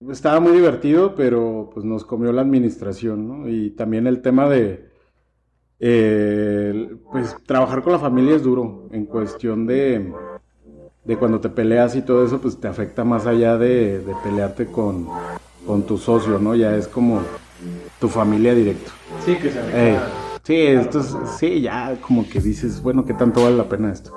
Estaba muy divertido, pero pues nos comió la administración, ¿no? Y también el tema de, eh, pues trabajar con la familia es duro en cuestión de, de cuando te peleas y todo eso, pues te afecta más allá de, de pelearte con, con tu socio, ¿no? Ya es como tu familia directo. Sí, que se Eh, sí, esto es- sí, ya como que dices, bueno, ¿qué tanto vale la pena esto?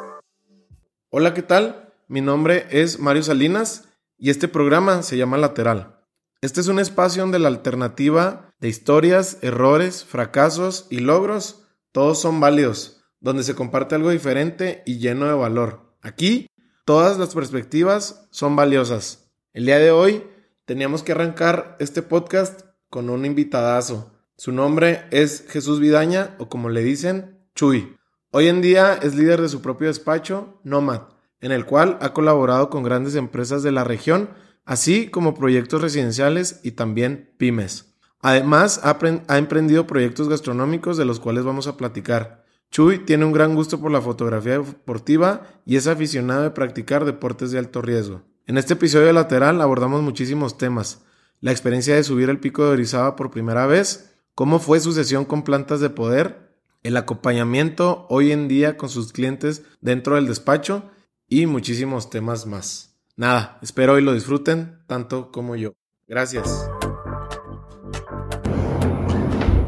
Hola, ¿qué tal? Mi nombre es Mario Salinas y este programa se llama Lateral. Este es un espacio donde la alternativa de historias, errores, fracasos y logros, todos son válidos, donde se comparte algo diferente y lleno de valor. Aquí, todas las perspectivas son valiosas. El día de hoy teníamos que arrancar este podcast con un invitadazo. Su nombre es Jesús Vidaña o como le dicen, Chuy. Hoy en día es líder de su propio despacho, Nomad, en el cual ha colaborado con grandes empresas de la región, así como proyectos residenciales y también pymes. Además, ha, emprendido proyectos gastronómicos de los cuales vamos a platicar. Chuy tiene un gran gusto por la fotografía deportiva y es aficionado de practicar deportes de alto riesgo. En este episodio Lateral abordamos muchísimos temas. La experiencia de subir el pico de Orizaba por primera vez, cómo fue su sesión con plantas de poder, el acompañamiento hoy en día con sus clientes dentro del despacho y muchísimos temas más. Nada, espero hoy lo disfruten tanto como yo. Gracias.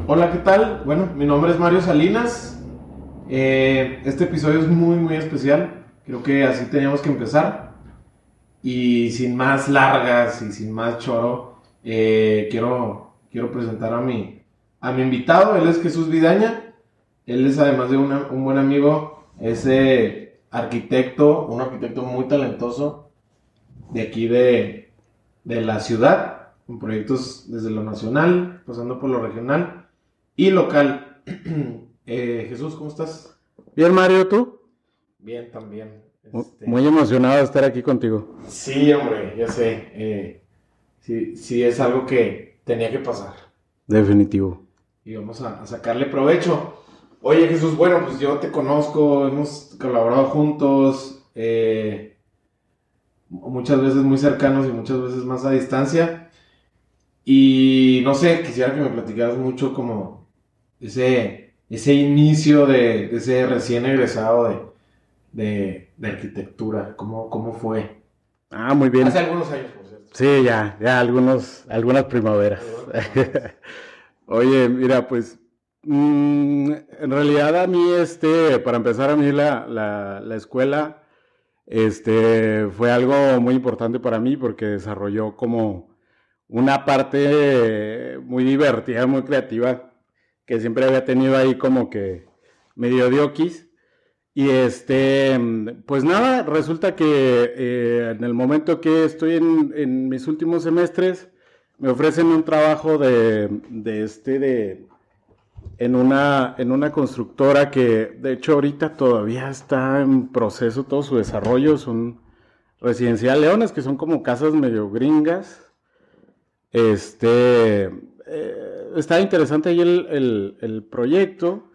Hola, ¿qué tal? Bueno, mi nombre es Mario Salinas. Eh, este episodio es muy, muy especial. Creo que así teníamos que empezar. Y sin más largas y sin más choro, eh, quiero, quiero presentar a mi, a mi invitado. Él es Jesús Vidaña. Él es además de una- un buen amigo, es eh, arquitecto, un arquitecto muy talentoso de aquí de, de la ciudad, con proyectos desde lo nacional, pasando por lo regional y local. Eh, Jesús, ¿cómo estás? Bien, Mario, ¿tú? Bien, también. Este, Muy emocionado de estar aquí contigo. Sí, hombre, ya sé. eh, sí, sí, es algo que tenía que pasar. Definitivo. y vamos a, a sacarle provecho. Oye Jesús, bueno, pues yo te conozco, hemos colaborado juntos, eh, muchas veces muy cercanos y muchas veces más a distancia. Y no sé, quisiera que me platicaras mucho como ese, ese inicio de, de ese recién egresado de, de, de arquitectura, ¿cómo, cómo fue? Ah, muy bien. Hace algunos años, por cierto. Sí, ya, ya algunos, algunas primaveras. Oye, mira, pues mm, en realidad a mí, este, para empezar a mí la, la, la escuela, este, fue algo muy importante para mí porque desarrolló como una parte muy divertida, muy creativa, que siempre había tenido ahí como que medio dioquis. Y este, pues nada, resulta que eh, en el momento que estoy en, en mis últimos semestres, me ofrecen un trabajo de, de este, de, en una, en una constructora que de hecho ahorita todavía está en proceso todo su desarrollo, son residencial leones, que son como casas medio gringas. Este, eh, interesante ahí el, el- el proyecto.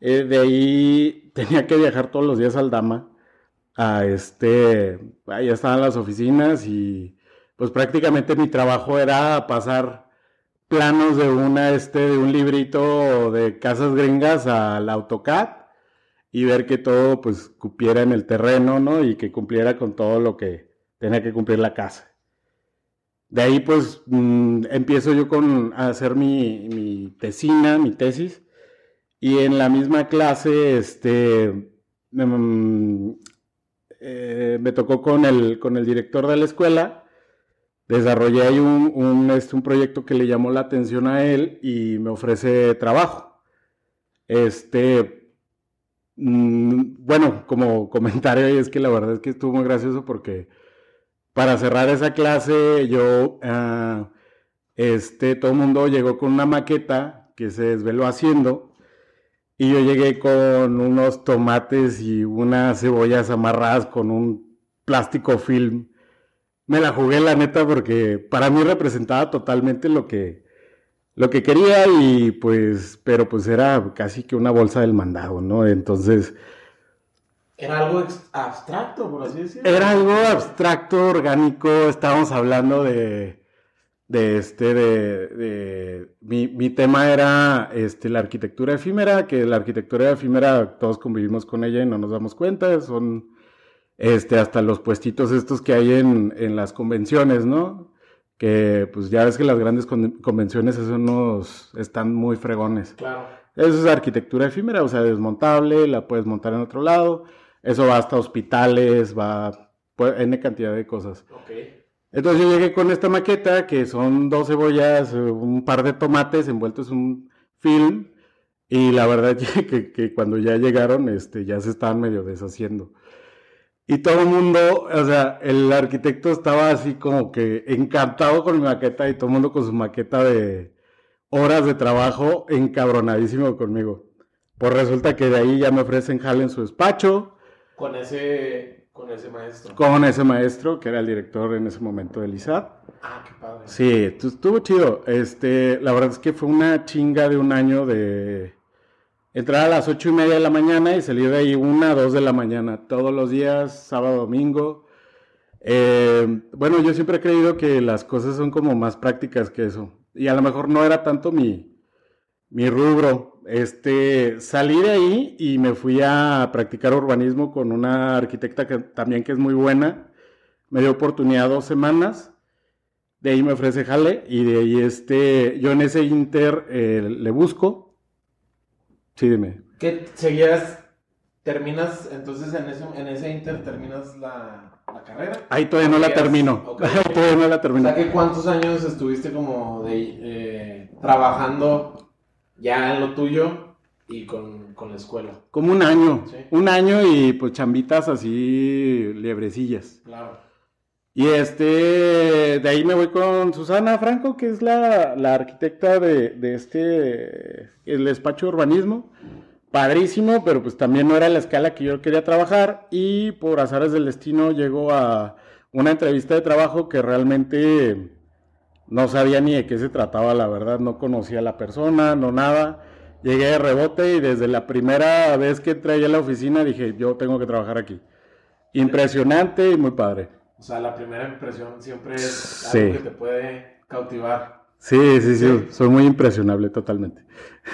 Eh, de ahí tenía que viajar todos los días al Dama. A este, ahí estaban las oficinas y pues prácticamente mi trabajo era pasar planos de una, este, de un librito de casas gringas al AutoCAD y ver que todo pues cupiera en el terreno, ¿no? Y que cumpliera con todo lo que tenía que cumplir la casa. De ahí pues mm, empiezo yo con a hacer mi, mi tesina, mi tesis. Y en la misma clase, este, mm, eh, me tocó con el, con el director de la escuela. Desarrollé ahí un, este, un proyecto que le llamó la atención a él y me ofrece trabajo. Este, mm, bueno, como comentario, es que la verdad es que estuvo muy gracioso porque para cerrar esa clase, yo, ah, este, todo el mundo llegó con una maqueta que se desveló haciendo. Y yo llegué con unos tomates y unas cebollas amarradas con un plástico film. Me la jugué la neta porque para mí representaba totalmente lo que lo que quería y pues pero pues era casi que una bolsa del mandado, ¿no? Entonces Era algo abstracto, por así decirlo. era algo abstracto, orgánico, estábamos hablando de de este, de, de mi, mi, tema era este, la arquitectura efímera, que la arquitectura efímera todos convivimos con ella y no nos damos cuenta, son este, hasta los puestitos estos que hay en, en las convenciones, ¿no? Que pues ya ves que las grandes convenciones esos están muy fregones. Claro. Eso es arquitectura efímera, o sea, desmontable, la puedes montar en otro lado. Eso va hasta hospitales, va pues, N cantidad de cosas. Okay. Entonces yo llegué con esta maqueta que son dos cebollas, un par de tomates envueltos en un film y la verdad que, que, cuando ya llegaron este, ya se estaban medio deshaciendo. Y todo el mundo, o sea, el arquitecto estaba así como que encantado con mi maqueta y todo el mundo con su maqueta de horas de trabajo encabronadísimo conmigo. Pues resulta que de ahí ya me ofrecen jale en su despacho. Con ese con ese maestro. Con ese maestro, que era el director en ese momento del ISAT. Ah, qué padre. Sí, estuvo chido. Este, la verdad es que fue una chinga de un año de entrar a las ocho y media de la mañana y salir de ahí una, dos de la mañana, todos los días, sábado, domingo. Eh, bueno, yo siempre he creído que las cosas son como más prácticas que eso. Y a lo mejor no era tanto mi, mi rubro, este, salí de ahí y me fui a practicar urbanismo con una arquitecta que también que es muy buena. Me dio oportunidad dos semanas. De ahí me ofrece jale y de ahí este, yo en ese inter eh, le busco. Sí, dime. ¿Qué seguías? ¿Terminas entonces en ese, en ese inter terminas la, la carrera? Ahí todavía no la termino. todavía no la termino. O sea, ¿cuántos años estuviste como de eh, trabajando ya en lo tuyo y con, la escuela. Como un año, un año y pues chambitas así liebrecillas. Claro. Y este, de ahí me voy con Susana Franco, que es la, arquitecta de, este, el despacho de urbanismo. Padrísimo, pero pues también no era la escala que yo quería trabajar y por azares del destino llego a una entrevista de trabajo que realmente no sabía ni de qué se trataba, la verdad, no conocía a la persona, no nada. Llegué de rebote y desde la primera vez que entré a la oficina dije, yo tengo que trabajar aquí. Impresionante y muy padre. O sea, la primera impresión siempre es algo que te puede cautivar. Sí, sí, sí, soy muy impresionable totalmente.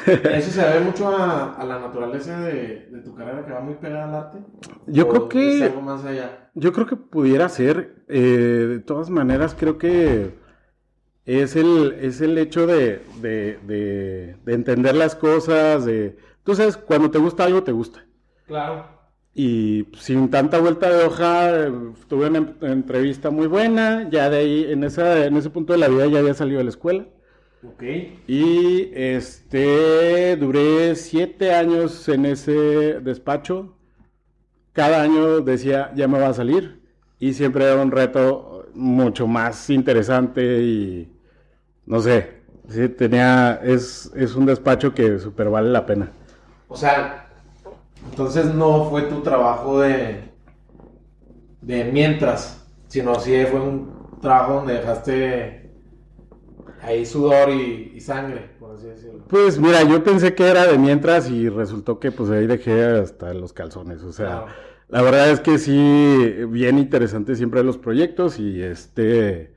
¿Eso se debe mucho a, la naturaleza de, tu carrera que va muy pegada al arte? Yo creo que... Algo más allá? Yo creo que pudiera ser. Eh, de todas maneras, creo que es el, es el hecho de, entender las cosas, de... Tú sabes, cuando te gusta algo, te gusta. Claro. Y sin tanta vuelta de hoja, tuve una entrevista muy buena, ya de ahí, en, esa, en ese punto de la vida ya había salido de la escuela. Ok. Y este, duré siete años en ese despacho. Cada año decía, ya me va a salir. Y siempre era un reto mucho más interesante y no sé, sí, tenía, es, es un despacho que súper vale la pena. O sea, entonces no fue tu trabajo de, de mientras, sino sí fue un trabajo donde dejaste ahí sudor y, sangre, por así decirlo. Pues mira, yo pensé que era de mientras y resultó que pues ahí dejé hasta los calzones, o sea, la verdad es que sí, bien interesante siempre los proyectos y este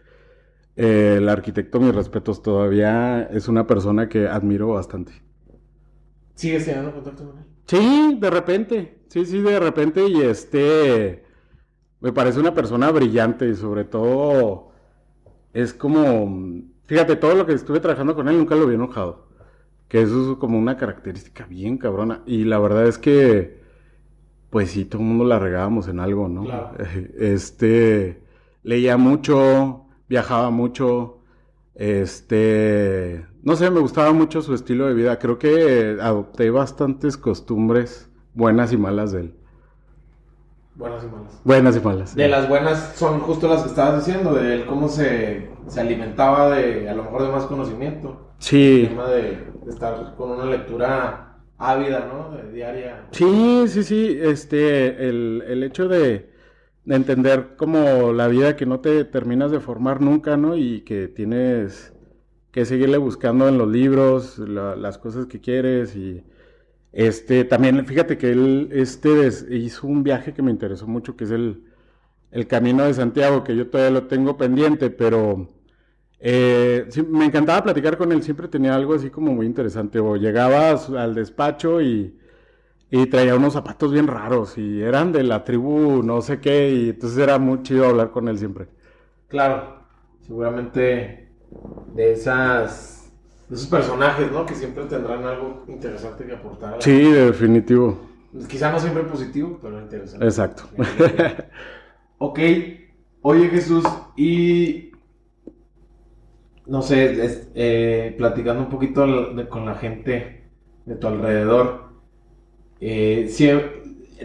el arquitecto, mis respetos, todavía es una persona que admiro bastante. ¿Sigues teniendo contacto con él? Sí, de repente. Sí, sí, de repente. Y este. Me parece una persona brillante y sobre todo. Es como. Fíjate, todo lo que estuve trabajando con él nunca lo había enojado. Que eso es como una característica bien cabrona. Y la verdad es que. Pues sí, todo el mundo la regábamos en algo, ¿no? Este. Leía mucho viajaba mucho, este, no sé, me gustaba mucho su estilo de vida. Creo que adopté bastantes costumbres buenas y malas de él. Buenas y malas. Buenas y malas. De las buenas son justo las que estabas diciendo, de él cómo se, alimentaba de, a lo mejor, de más conocimiento. Sí. El tema de, estar con una lectura ávida, ¿no? De diaria. Sí, sí, sí. Este, el, el hecho de, de entender como la vida que no te terminas de formar nunca, ¿no? Y que tienes que seguirle buscando en los libros las cosas que quieres y este también fíjate que él este hizo un viaje que me interesó mucho que es el, el camino de Santiago que yo todavía lo tengo pendiente pero Eh, me encantaba platicar con él, siempre tenía algo así como muy interesante. O llegaba al despacho y, y traía unos zapatos bien raros y eran de la tribu no sé qué, y entonces era muy chido hablar con él siempre. Claro, seguramente de esas de esos personajes, ¿no? Que siempre tendrán algo interesante que aportar. a la- Sí, definitivo. Quizá no siempre positivo, pero interesante. Exacto. Ok, oye Jesús, y no sé, es- eh, platicando un poquito de- con la gente de tu alrededor, eh, sí,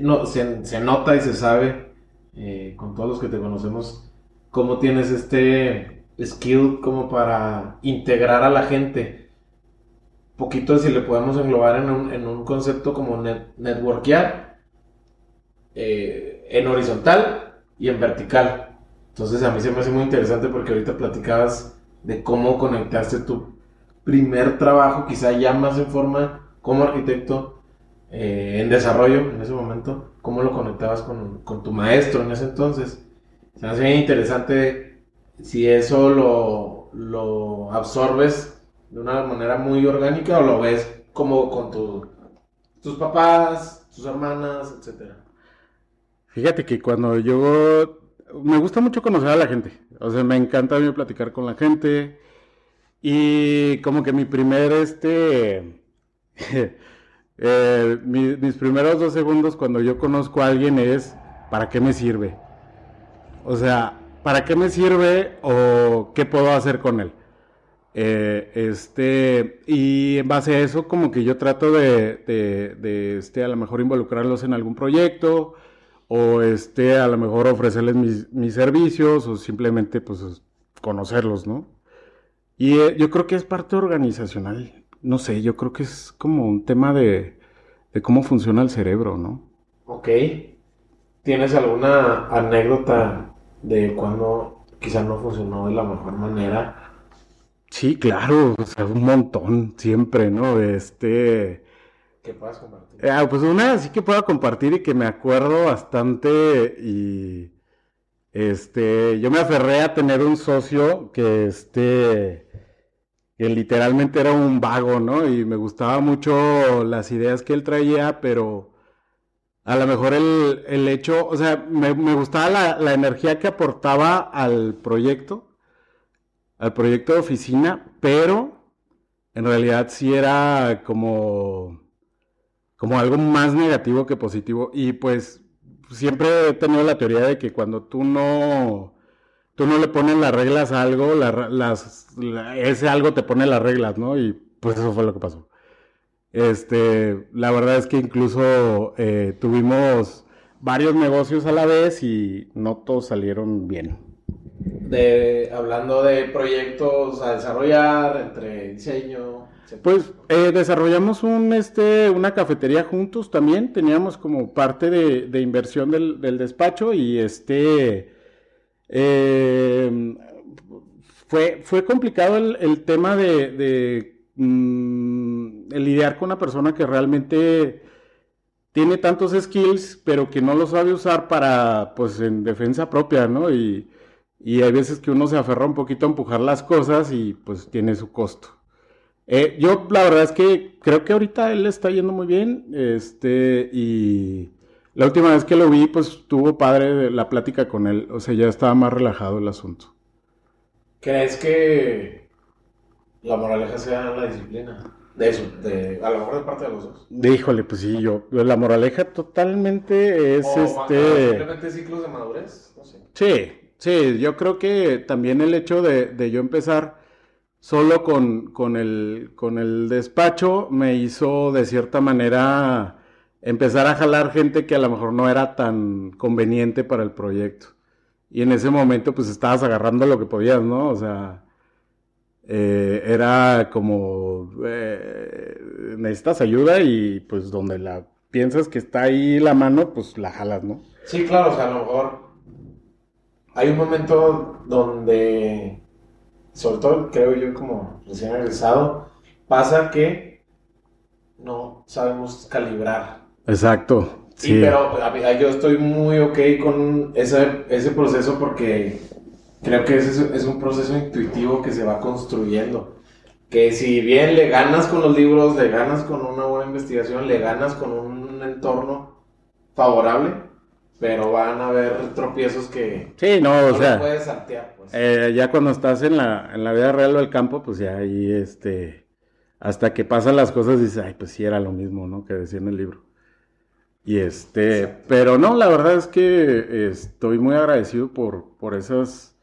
no, se, se nota y se sabe eh, con todos los que te conocemos cómo tienes este skill como para integrar a la gente. Poquito si le podemos englobar en un, en un concepto como net, networkear eh, en horizontal y en vertical. Entonces a mí se me hace muy interesante porque ahorita platicabas de cómo conectaste tu primer trabajo, quizá ya más en forma como arquitecto, eh, en desarrollo en ese momento, cómo lo conectabas con, con tu maestro en ese entonces. Se me hace bien interesante si eso lo, lo absorbes de una manera muy orgánica o lo ves como con tu- tus papás, tus hermanas, etcétera. Fíjate que cuando yo... Me gusta mucho conocer a la gente. O sea, me encanta a mí platicar con la gente. Y como que mi primer, este... eh, mi- mis primeros dos segundos cuando yo conozco a alguien es, ¿para qué me sirve? O sea, ¿para qué me sirve o qué puedo hacer con él? Eh, este, y en base a eso, como que yo trato de, de, de, este, a lo mejor involucrarlos en algún proyecto, o este, a lo mejor ofrecerles mis, mis servicios, o simplemente, pues, conocerlos, ¿no? Y eh, yo creo que es parte organizacional. No sé, yo creo que es como un tema de, de cómo funciona el cerebro, ¿no? Ok. ¿Tienes alguna anécdota de cuando quizá no funcionó de la mejor manera? Sí, claro, o sea, un montón, siempre, ¿no? Este, ¿Qué puedas compartir? eh, ah, pues una así que pueda compartir y que me acuerdo bastante y, este, yo me aferré a tener un socio que, este, que literalmente era un vago, ¿no? Y me gustaba mucho las ideas que él traía, pero a lo mejor el, el hecho, o sea, me, me gustaba la, la energía que aportaba al proyecto al proyecto de oficina, pero en realidad sí era como, como algo más negativo que positivo. Y pues siempre he tenido la teoría de que cuando tú no, tú no le pones las reglas a algo, las, la- ese algo te pone las reglas, ¿no? Y pues eso fue lo que pasó. Este, la verdad es que incluso eh, tuvimos varios negocios a la vez y no todos salieron bien. De, hablando de proyectos a desarrollar, entre diseño. Pues eh, desarrollamos un, este, una cafetería juntos también, teníamos como parte de, de inversión del, del despacho y este eh, fue, fue complicado el, el tema de, de, mm, el lidiar con una persona que realmente tiene tantos skills, pero que no los sabe usar para, pues, en defensa propia, ¿no? Y, y hay veces que uno se aferra un poquito a empujar las cosas y pues tiene su costo. Eh, yo la verdad es que creo que ahorita él está yendo muy bien, este, y la última vez que lo vi, pues tuvo padre la plática con él, o sea, ya estaba más relajado el asunto. ¿Crees que la moraleja sea la disciplina? De eso, de, a lo mejor de parte de los dos. Híjole, pues sí, yo, la moraleja totalmente es O este... simplemente ciclos de madurez, no sé. Sí, sí, yo creo que también el hecho de, de yo empezar solo con, con el, con el despacho me hizo de cierta manera empezar a jalar gente que a lo mejor no era tan conveniente para el proyecto. Y en ese momento pues estabas agarrando lo que podías, ¿no? O sea, eh, era como, eh, necesitas ayuda y pues donde la piensas que está ahí la mano, pues la jalas, ¿no? Sí, claro, o sea, a lo mejor hay un momento donde, sobre todo creo yo como recién egresado, pasa que no sabemos calibrar. Exacto. Sí, pero a mí- yo estoy muy ok con ese, ese proceso porque creo que ese es un proceso intuitivo que se va construyendo. Que si bien le ganas con los libros, le ganas con una buena investigación, le ganas con un entorno favorable, pero van a haber tropiezos que sí, no, o sea, puedes saltear. Pues. Eh, ya cuando estás en la, en la vida real del campo, pues ya ahí, este, hasta que pasan las cosas, dices, ay, pues sí era lo mismo, ¿no? Que decía en el libro. Y este, pero no, la verdad es que estoy muy agradecido por, por esas,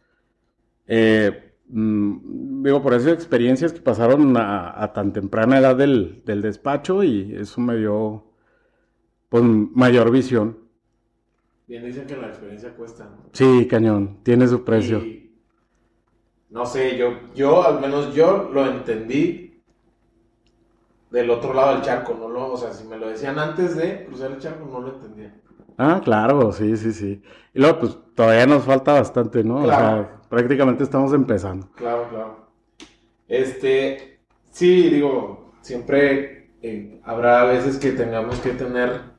eh, mm, digo, por esas experiencias que pasaron a, tan temprana edad del, del despacho y eso me dio, pues, mayor visión. Bien dicen que la experiencia cuesta, ¿no? Sí, cañón, tiene su precio. no sé, yo, yo, al menos yo lo entendí del otro lado del charco, no lo, o sea, si me lo decían antes de cruzar el charco, no lo entendía. Ah, claro, sí, sí, sí. Y luego, pues, todavía nos falta bastante, ¿no? Claro. O sea, prácticamente estamos empezando. Claro, claro. Este, sí, digo, siempre eh, habrá veces que tengamos que tener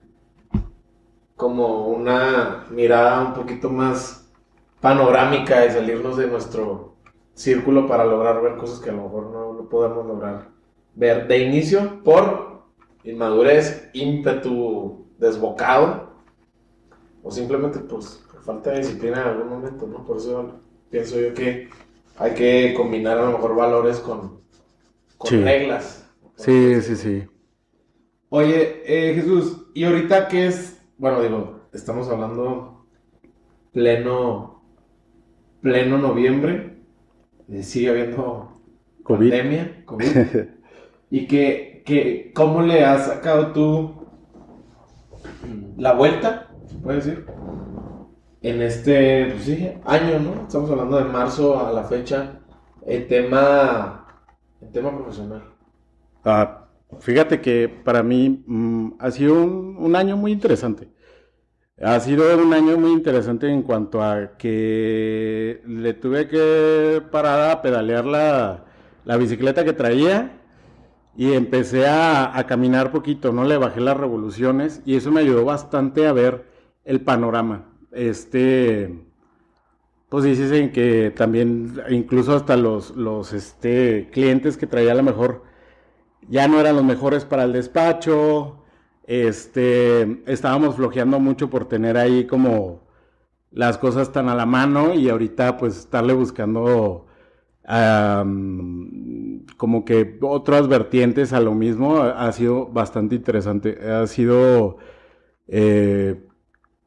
como una mirada un poquito más panorámica y salirnos de nuestro círculo para lograr ver cosas que a lo mejor no, lo podemos lograr ver de inicio por inmadurez, ímpetu desbocado o simplemente pues por falta de disciplina en algún momento, ¿no? Por eso pienso yo que hay que combinar a lo mejor valores con, reglas. Sí, sí, sí. Oye, eh, Jesús, ¿y ahorita qué es bueno, digo, estamos hablando pleno, pleno noviembre, eh, sigue habiendo pandemia, COVID, y que, que, ¿cómo le has sacado tú la vuelta, puede decir? En este, pues año, ¿no? Estamos hablando de marzo a la fecha, el tema, el tema profesional. Ah, Fíjate que para mí mm, ha sido un, año muy interesante. Ha sido un año muy interesante en cuanto a que le tuve que parar a pedalear la, bicicleta que traía y empecé a, a, caminar poquito, ¿no? Le bajé las revoluciones y eso me ayudó bastante a ver el panorama. Este, pues dicen que también, incluso hasta los, los este, clientes que traía a lo mejor ya no eran los mejores para el despacho, este, estábamos flojeando mucho por tener ahí como las cosas tan a la mano y ahorita pues estarle buscando como que otras vertientes a lo mismo ha sido bastante interesante. Ha sido eh,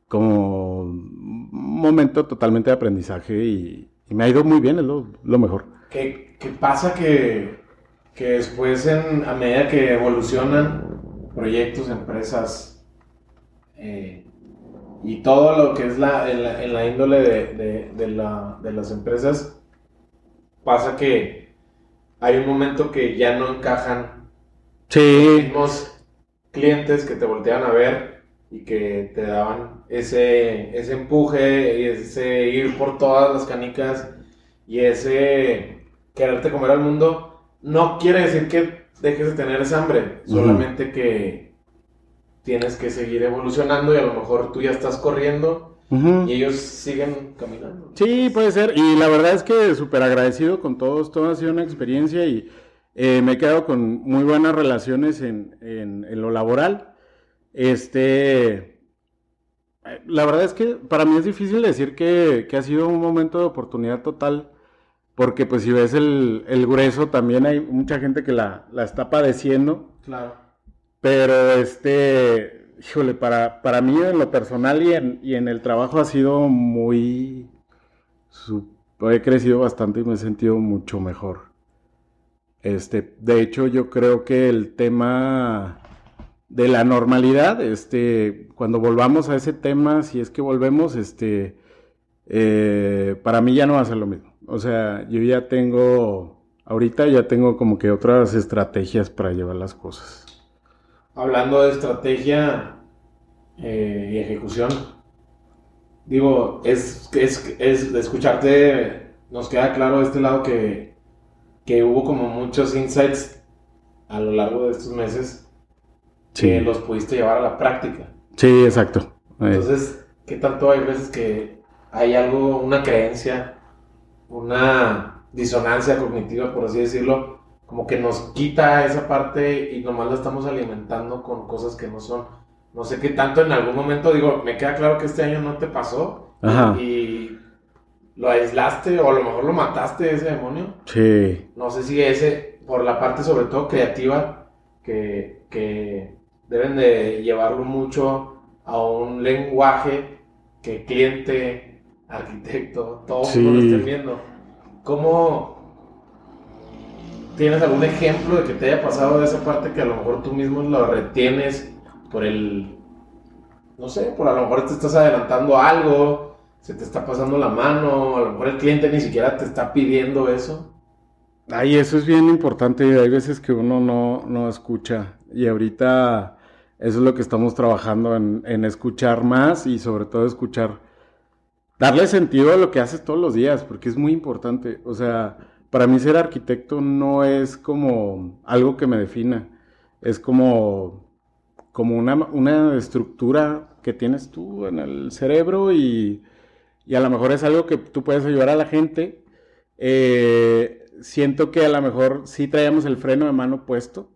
como un momento totalmente de aprendizaje y, me ha ido muy bien, es lo, mejor. ¿Qué, ¿Qué, pasa que que después en, a medida que evolucionan proyectos, empresas eh, y todo lo que es la, en, la, índole de, de, la, de, las empresas, pasa que hay un momento que ya no encajan sí. los mismos clientes que te voltean a ver y que te daban ese, ese empuje y ese ir por todas las canicas y ese quererte comer al mundo no quiere decir que dejes de tener esa hambre, solamente que tienes que seguir evolucionando y a lo mejor tú ya estás corriendo y ellos siguen caminando. Sí, puede ser. Y la verdad es que súper agradecido con todos. Todo ha sido una experiencia y eh, me he quedado con muy buenas relaciones en, en, lo laboral. Este. La verdad es que para mí es difícil decir que, que ha sido un momento de oportunidad total porque pues si ves el, grueso también hay mucha gente que la, está padeciendo. Claro. Pero este, híjole, para, para mí en lo personal y en, y en el trabajo ha sido muy... he crecido bastante y me he sentido mucho mejor. Este, de hecho, yo creo que el tema de la normalidad, este, cuando volvamos a ese tema, si es que volvemos, este, eh, para mí ya no va a ser lo mismo. O sea, yo ya tengo, ahorita ya tengo como que otras estrategias para llevar las cosas. Hablando de estrategia eh, y ejecución, digo, es, es, es de escucharte, nos queda claro de este lado que, que hubo como muchos insights a lo largo de estos meses que los pudiste llevar a la práctica. Sí, exacto. Entonces, ¿qué tanto hay veces que hay algo, una creencia una disonancia cognitiva, por así decirlo, como que nos quita esa parte y nomás la estamos alimentando con cosas que no son. No sé qué tanto en algún momento, digo, me queda claro que este año no te pasó y lo aislaste o a lo mejor lo mataste ese demonio. Sí. No sé si ese, por la parte sobre todo creativa, que, que deben de llevarlo mucho a un lenguaje que cliente, arquitecto, todos lo estén viendo. ¿Cómo tienes algún ejemplo de que te haya pasado de esa parte que a lo mejor tú mismo lo retienes por el, no sé, por a lo mejor te estás adelantando algo, se te está pasando la mano, a lo mejor el cliente ni siquiera te está pidiendo eso? Ay, eso es bien importante. Hay veces que uno no, no escucha. Y ahorita eso es lo que estamos trabajando en, escuchar más y sobre todo escuchar, darle sentido a lo que haces todos los días, porque es muy importante. O sea, para mí ser arquitecto no es como algo que me defina, es como, como una, una estructura que tienes tú en el cerebro y, y, a lo mejor es algo que tú puedes ayudar a la gente. Eh, siento que a lo mejor sí traíamos el freno de mano puesto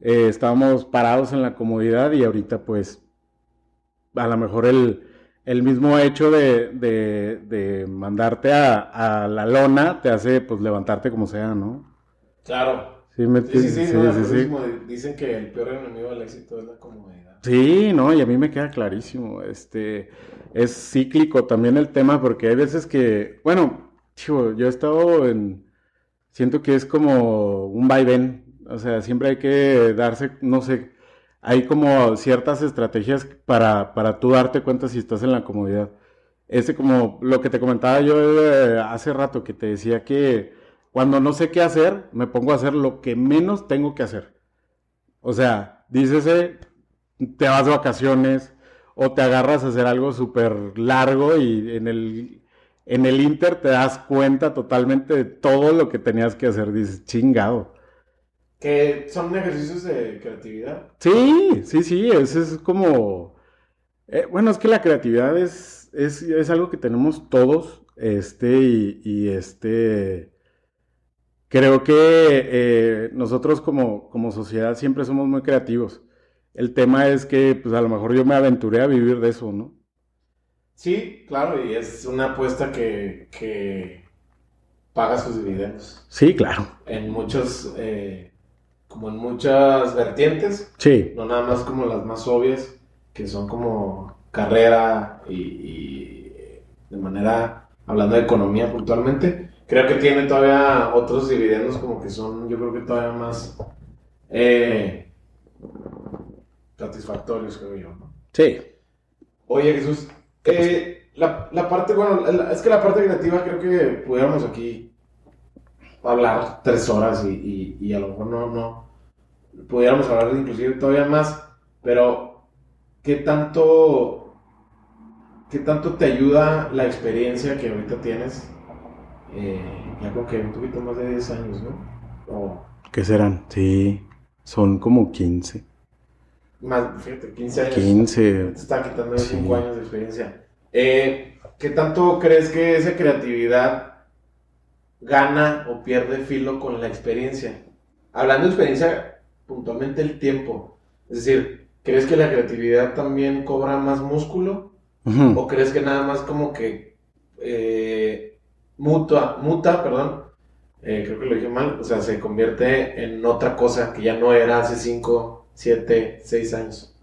eh, estábamos parados en la comodidad y ahorita pues a lo mejor el, mismo hecho de, mandarte a, la lona te hace pues levantarte como sea, ¿no? Claro. Sí, sí, sí, sí, Dicen que el peor enemigo del éxito es la comodidad. Sí, no, y a mí me queda clarísimo. Este, es cíclico también el tema porque hay veces que, bueno, yo he estado en, siento que es como un vaivén o sea, siempre hay que darse, no sé, hay como ciertas estrategias para, para tú darte cuenta si estás en la comodidad. Ese como lo que te comentaba yo eh, hace rato, que te decía que cuando no sé qué hacer, me pongo a hacer lo que menos tengo que hacer. O sea, dícese, te vas vacaciones o te agarras a hacer algo súper largo y en el, en el Inter te das cuenta totalmente de todo lo que tenías que hacer. Dices, chingado. Que son ejercicios de creatividad. Sí, sí, sí, eso es como... Eh, bueno, es que la creatividad es, es, algo que tenemos todos, este, y, este... Creo que eh, nosotros como, como sociedad siempre somos muy creativos. El tema es que, pues a lo mejor yo me aventuré a vivir de eso, ¿no? Sí, claro, y es una apuesta que, que paga sus dividendos. Sí, claro. En muchos eh, como en muchas vertientes. Sí. No nada más como las más obvias, que son como carrera y, de manera, hablando de economía puntualmente. Creo que tiene todavía otros dividendos como que son, yo creo que todavía más eh, satisfactorios, creo yo, ¿no? Sí. Oye, Jesús, eh, la, la, parte, bueno, es que la parte creativa creo que pudiéramos aquí hablar tres horas y, y, a lo mejor no, no pudiéramos hablar inclusive todavía más, pero ¿qué tanto, qué tanto te ayuda la experiencia que ahorita tienes? Eh, ya creo que un poquito más de 10 años, ¿no? ¿Qué serán? Sí, son como 15. Más, fíjate, 15 años. 15. Te está quitando 5 años de experiencia. Eh, ¿Qué tanto crees que esa creatividad gana o pierde filo con la experiencia. Hablando de experiencia, puntualmente el tiempo. Es decir, ¿crees que la creatividad también cobra más músculo? ¿O crees que nada más como que eh, muta, muta, perdón, eh, creo que lo dije mal, o sea, se convierte en otra cosa que ya no era hace 5, 7, 6 años?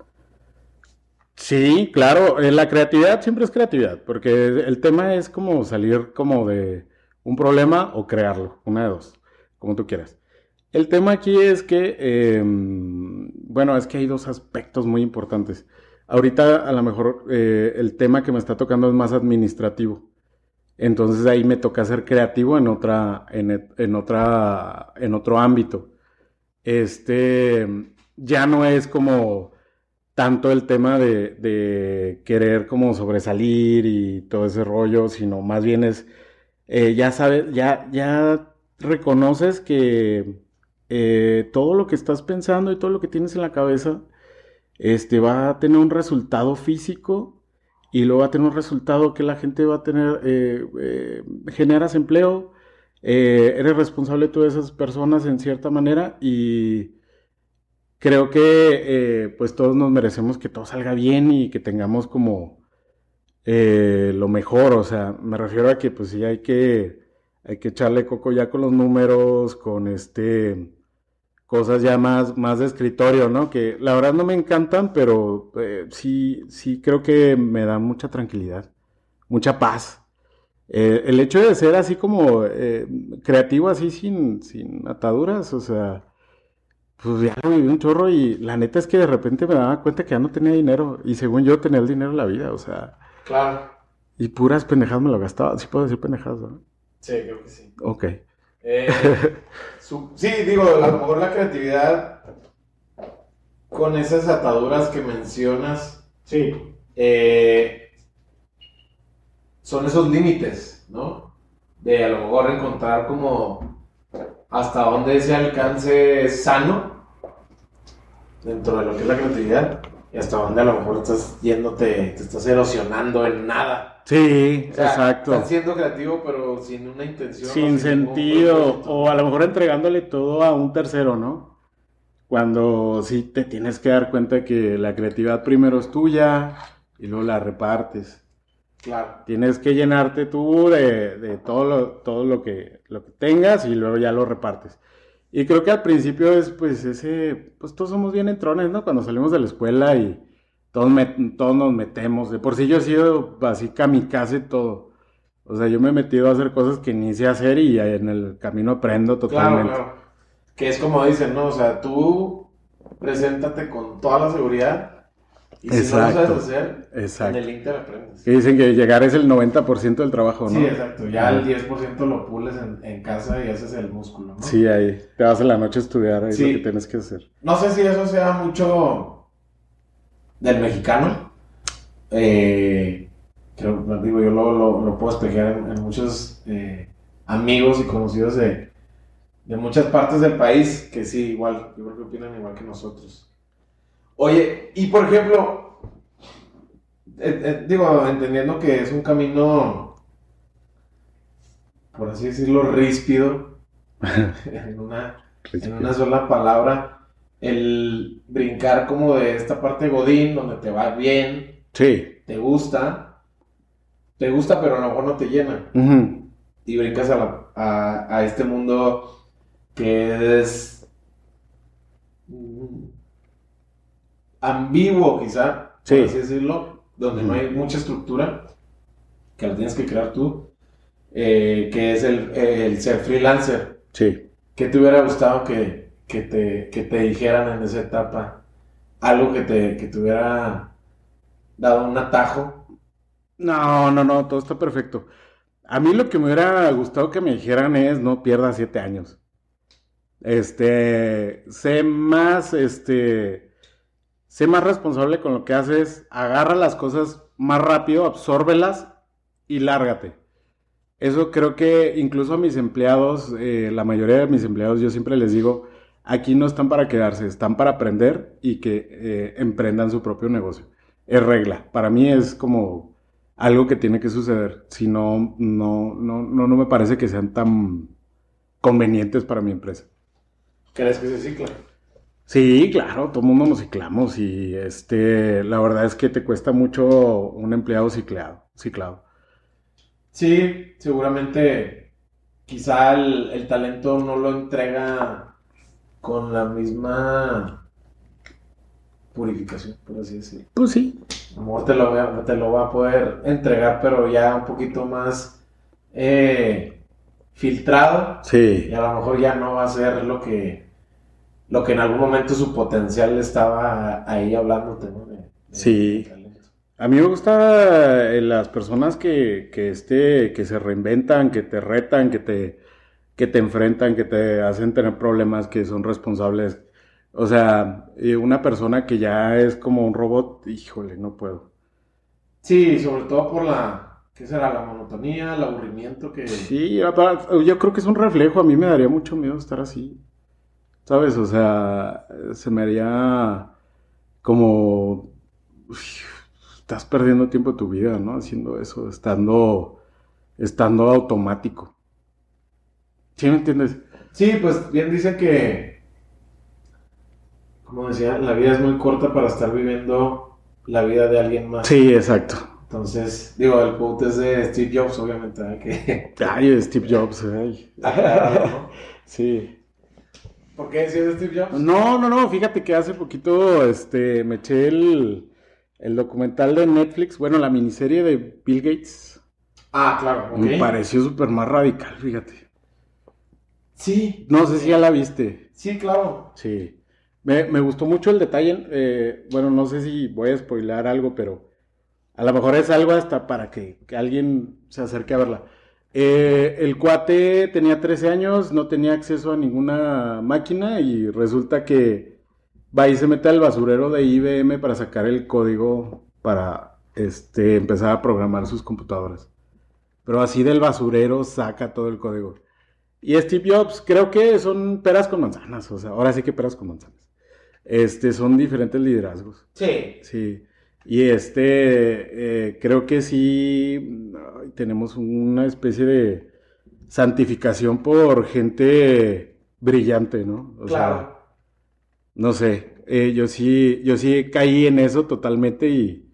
Sí, claro, eh, la creatividad siempre es creatividad, porque el tema es como salir como de un problema o crearlo, una de dos, como tú quieras. El tema aquí es que, em, bueno, es que hay dos aspectos muy importantes. Ahorita a lo mejor eh, el tema que me está tocando es más administrativo. Entonces ahí me toca ser creativo en otra, en, otra, en otro ámbito. Este ya no es como tanto el tema de, de querer como sobresalir y todo ese rollo, sino más bien es eh, ya sabes, ya, ya reconoces que eh, todo lo que estás pensando y todo lo que tienes en la cabeza este, va a tener un resultado físico y luego va a tener un resultado que la gente va a tener, eh, generas empleo, eres responsable tú de esas personas en cierta manera y creo que pues todos nos merecemos que todo salga bien y que tengamos como lo mejor, o sea, me refiero a que pues sí hay que, hay que echarle coco ya con los números, con este cosas ya más, más de escritorio, ¿no? Que la verdad no me encantan, pero eh, sí, sí creo que me dan mucha tranquilidad, mucha paz. Eh, el hecho de ser así como eh, creativo, así sin, sin ataduras, o sea, pues ya lo viví un chorro y la neta es que de repente me daba cuenta que ya no tenía dinero y según yo tenía el dinero en la vida, o sea. Claro. Y puras pendejadas me lo gastaba, sí puedo decir pendejadas, ¿no? Sí, creo que sí. Ok. Eh, sí, digo, a lo mejor la creatividad con esas ataduras que mencionas, sí, eh, son esos límites, ¿no? De a lo mejor encontrar como hasta dónde ese alcance sano dentro de lo que es la creatividad y hasta dónde a lo mejor estás yéndote, te estás erosionando en nada. Sí, exacto. Están siendo creativo, pero sin una intención. Sin, sentido, o a lo mejor entregándole todo a un tercero, ¿no? Cuando sí te tienes que dar cuenta que la creatividad primero es tuya y luego la repartes. Claro. Tienes que llenarte tú de, todo, lo, todo lo, que, lo que tengas y luego ya lo repartes. Y creo que al principio es pues ese, pues todos somos bien entrones, ¿no? Cuando salimos de la escuela y todos, todos nos metemos. De por sí yo he sido así kamikaze todo. O sea, yo me he metido a hacer cosas que ni sé hacer y en el camino aprendo totalmente. Claro, claro. Que es como dicen, ¿no? O sea, tú preséntate con toda la seguridad y si no lo sabes hacer, exacto. en el Inter aprendes. Que dicen que llegar es el 90% del trabajo, ¿no? Sí, exacto. Ya el 10% lo pules en, en, casa y haces el músculo, ¿no? Sí, ahí. Te vas en la noche a estudiar, es lo que tienes que hacer. No sé si eso sea mucho del mexicano. Eh, creo, digo, yo lo, lo, puedo espejear en, muchos eh, amigos y conocidos de, de muchas partes del país que sí, igual, yo creo que opinan igual que nosotros. Oye, y por ejemplo, eh, digo, entendiendo que es un camino, por así decirlo, ríspido, en, una, en una sola palabra, el brincar como de esta parte Godín, donde te va bien, sí. te gusta, te gusta, pero a lo mejor no te llena. Y brincas a, este mundo que es ambiguo, quizá, por así decirlo, donde no hay mucha estructura, que la tienes que crear tú, eh, que es el, el ser freelancer. Sí. ¿Qué te hubiera gustado que, que te, que te dijeran en esa etapa algo que te, que te hubiera dado un atajo? No, no, no, todo está perfecto. A mí lo que me hubiera gustado que me dijeran es no pierdas siete años. Este, sé más, este, sé más responsable con lo que haces, agarra las cosas más rápido, absórbelas y lárgate. Eso creo que incluso a mis empleados, eh, la mayoría de mis empleados, yo siempre les digo, aquí no están para quedarse, están para aprender y que eh, emprendan su propio negocio. Es regla. Para mí es como algo que tiene que suceder. Si no, no, no, no, me parece que sean tan convenientes para mi empresa. ¿Crees que se cicla? Sí, claro, todo el mundo nos ciclamos y este, la verdad es que te cuesta mucho un empleado ciclado, ciclado. Sí, seguramente quizá el talento no lo entrega con la misma purificación, por así decirlo. Pues sí. A lo mejor te lo, te lo va a poder entregar, pero ya un poquito más eh, filtrado. Sí. Y a lo mejor ya no va a ser lo que, lo que en algún momento su potencial estaba ahí hablándote, ¿no? sí. a mí me gusta eh, las personas que, que, este, que se reinventan, que te retan, que te que te enfrentan, que te hacen tener problemas, que son responsables. O sea, una persona que ya es como un robot, híjole, no puedo. Sí, sobre todo por la, ¿qué será? La monotonía, el aburrimiento que... Sí, yo creo que es un reflejo, a mí me daría mucho miedo estar así. ¿Sabes? O sea, se me haría como... estás perdiendo tiempo de tu vida, ¿no? Haciendo eso, estando, estando automático. ¿Sí me entiendes? Sí, pues bien dicen que, como decía, la vida es muy corta para estar viviendo la vida de alguien más. Sí, exacto. Entonces, digo, el quote es de Steve Jobs, obviamente, ¿eh? que... Ay, Steve Jobs, ay. Sí. ¿Por qué decías de Steve Jobs? No, no, no, fíjate que hace poquito este, me eché el, el documental de Netflix, bueno, la miniserie de Bill Gates. Ah, claro, ok. Me pareció súper más radical, fíjate. Sí, No sé si ya la viste. sí, claro. Sí. Me, me gustó mucho el detalle. eh, bueno, no sé si voy a spoilar algo, pero a lo mejor es algo hasta para que, que alguien se acerque a verla. Eh, el cuate tenía 13 años, no tenía acceso a ninguna máquina y resulta que va y se mete al basurero de IBM para sacar el código para este, empezar a programar sus computadoras. Pero así del basurero saca todo el código. Y Steve Jobs, creo que son peras con manzanas, o sea, ahora sí que peras con manzanas. Este, son diferentes liderazgos. Sí. Sí. Y este, eh, creo que sí tenemos una especie de santificación por gente brillante, ¿no? O sea, Claro. no sé, eh, yo sí, yo sí caí en eso totalmente y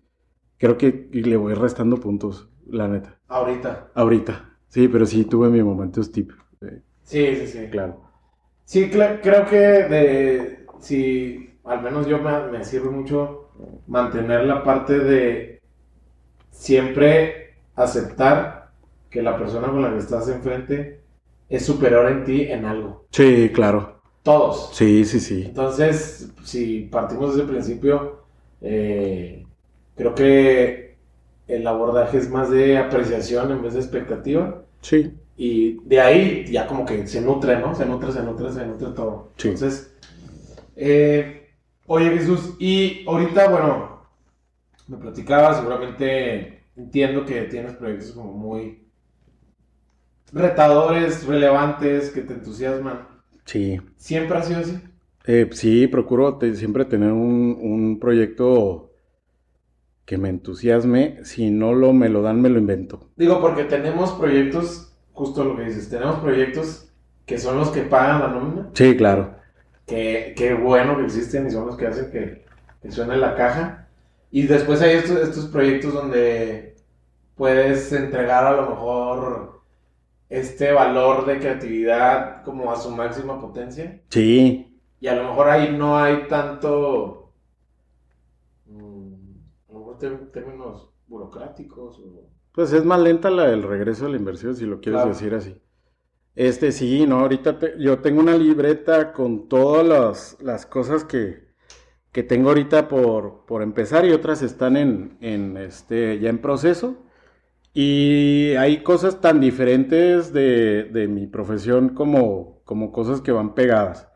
creo que le voy restando puntos, la neta. Ahorita. Ahorita. Sí, pero sí tuve mi momento Steve. eh, Sí, sí, sí. claro. Sí, creo que de, si al menos yo me, me sirve mucho mantener la parte de siempre aceptar que la persona con la que estás enfrente es superior en ti en algo. Sí, claro. Todos. Sí, sí, sí. Entonces, si partimos de ese principio, eh, creo que el abordaje es más de apreciación en vez de expectativa. Sí. Y de ahí ya como que se nutre, ¿no? Se nutre, se nutre, se nutre todo. Sí. Entonces, eh, oye Jesús, y ahorita, bueno, me platicaba, seguramente entiendo que tienes proyectos como muy retadores, relevantes, que te entusiasman. Sí. ¿Siempre ha sido así? Eh, sí, procuro te- siempre tener un, un proyecto que me entusiasme. Si no lo me lo dan, me lo invento. Digo, porque tenemos proyectos, justo lo que dices, tenemos proyectos que son los que pagan la nómina, Sí, claro. Que, que bueno que existen y son los que hacen que, que suene la caja. Y después hay estos, estos proyectos donde puedes entregar a lo mejor este valor de creatividad como a su máxima potencia. Sí, Y a lo mejor ahí no hay tanto, mm, a lo mejor tem- términos burocráticos o... pues es más lenta la del regreso de la inversión, si lo quieres Claro. decir así. Este, sí, no, ahorita te- yo tengo una libreta con todas las, las cosas que, que tengo ahorita por, por empezar y otras están en, en, este, ya en proceso. Y hay cosas tan diferentes de, de mi profesión como, como cosas que van pegadas.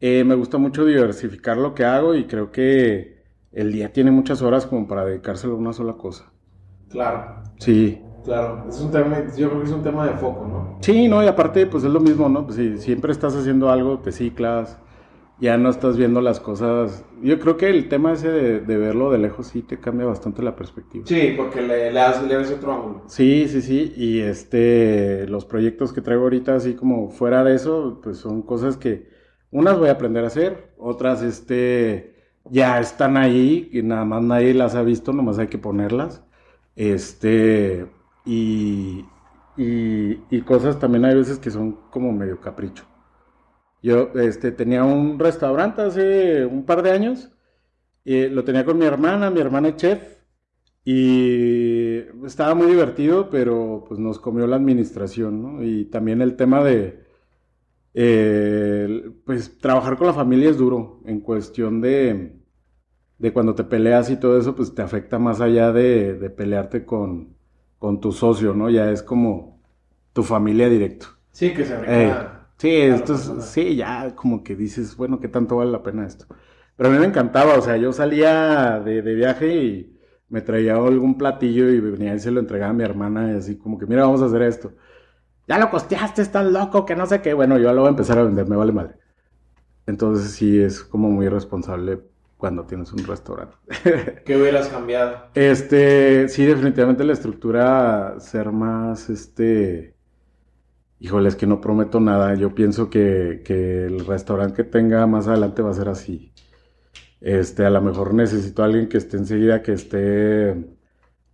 Eh, me gusta mucho diversificar lo que hago y creo que el día tiene muchas horas como para dedicárselo a una sola cosa. Claro, Sí, claro. Es un tema, yo creo que es un tema de foco, ¿no? sí, no, y aparte pues es lo mismo, ¿no? Pues si siempre estás haciendo algo, te ciclas, ya no estás viendo las cosas. Yo creo que el tema ese de, de verlo de lejos sí te cambia bastante la perspectiva. Sí, porque le, le, das, le das otro ángulo. Sí, sí, sí, y este, los proyectos que traigo ahorita, así como fuera de eso, pues son cosas que unas voy a aprender a hacer, otras, este, ya están ahí, y nada más nadie las ha visto, nomás hay que ponerlas, este, y, y, cosas también hay veces que son como medio capricho. Yo, este, tenía un restaurante hace un par de años, y lo tenía con mi hermana, mi hermana es chef, y estaba muy divertido, pero pues nos comió la administración, ¿no? Y también el tema de, eh, pues trabajar con la familia es duro en cuestión de, de cuando te peleas y todo eso, pues te afecta más allá de, de pelearte con, con tu socio, ¿no? Ya es como tu familia directo. Sí, que se brinca. sí, esto es- sí, ya como que dices, bueno, ¿qué tanto vale la pena esto? Pero a mí me encantaba, o sea, yo salía de, de viaje y me traía algún platillo y venía y se lo entregaba a mi hermana y así como que, mira, vamos a hacer esto. Ya lo costeaste, estás loco, que no sé qué. Bueno, yo lo voy a empezar a vender, me vale madre. Entonces sí es como muy responsable cuando tienes un restaurante. ¿Qué hubieras cambiado? Este, sí, definitivamente la estructura ser más, este, híjole, es que no prometo nada. Yo pienso que, que el restaurante que tenga más adelante va a ser así. Este, a lo mejor necesito a alguien que esté enseguida, que esté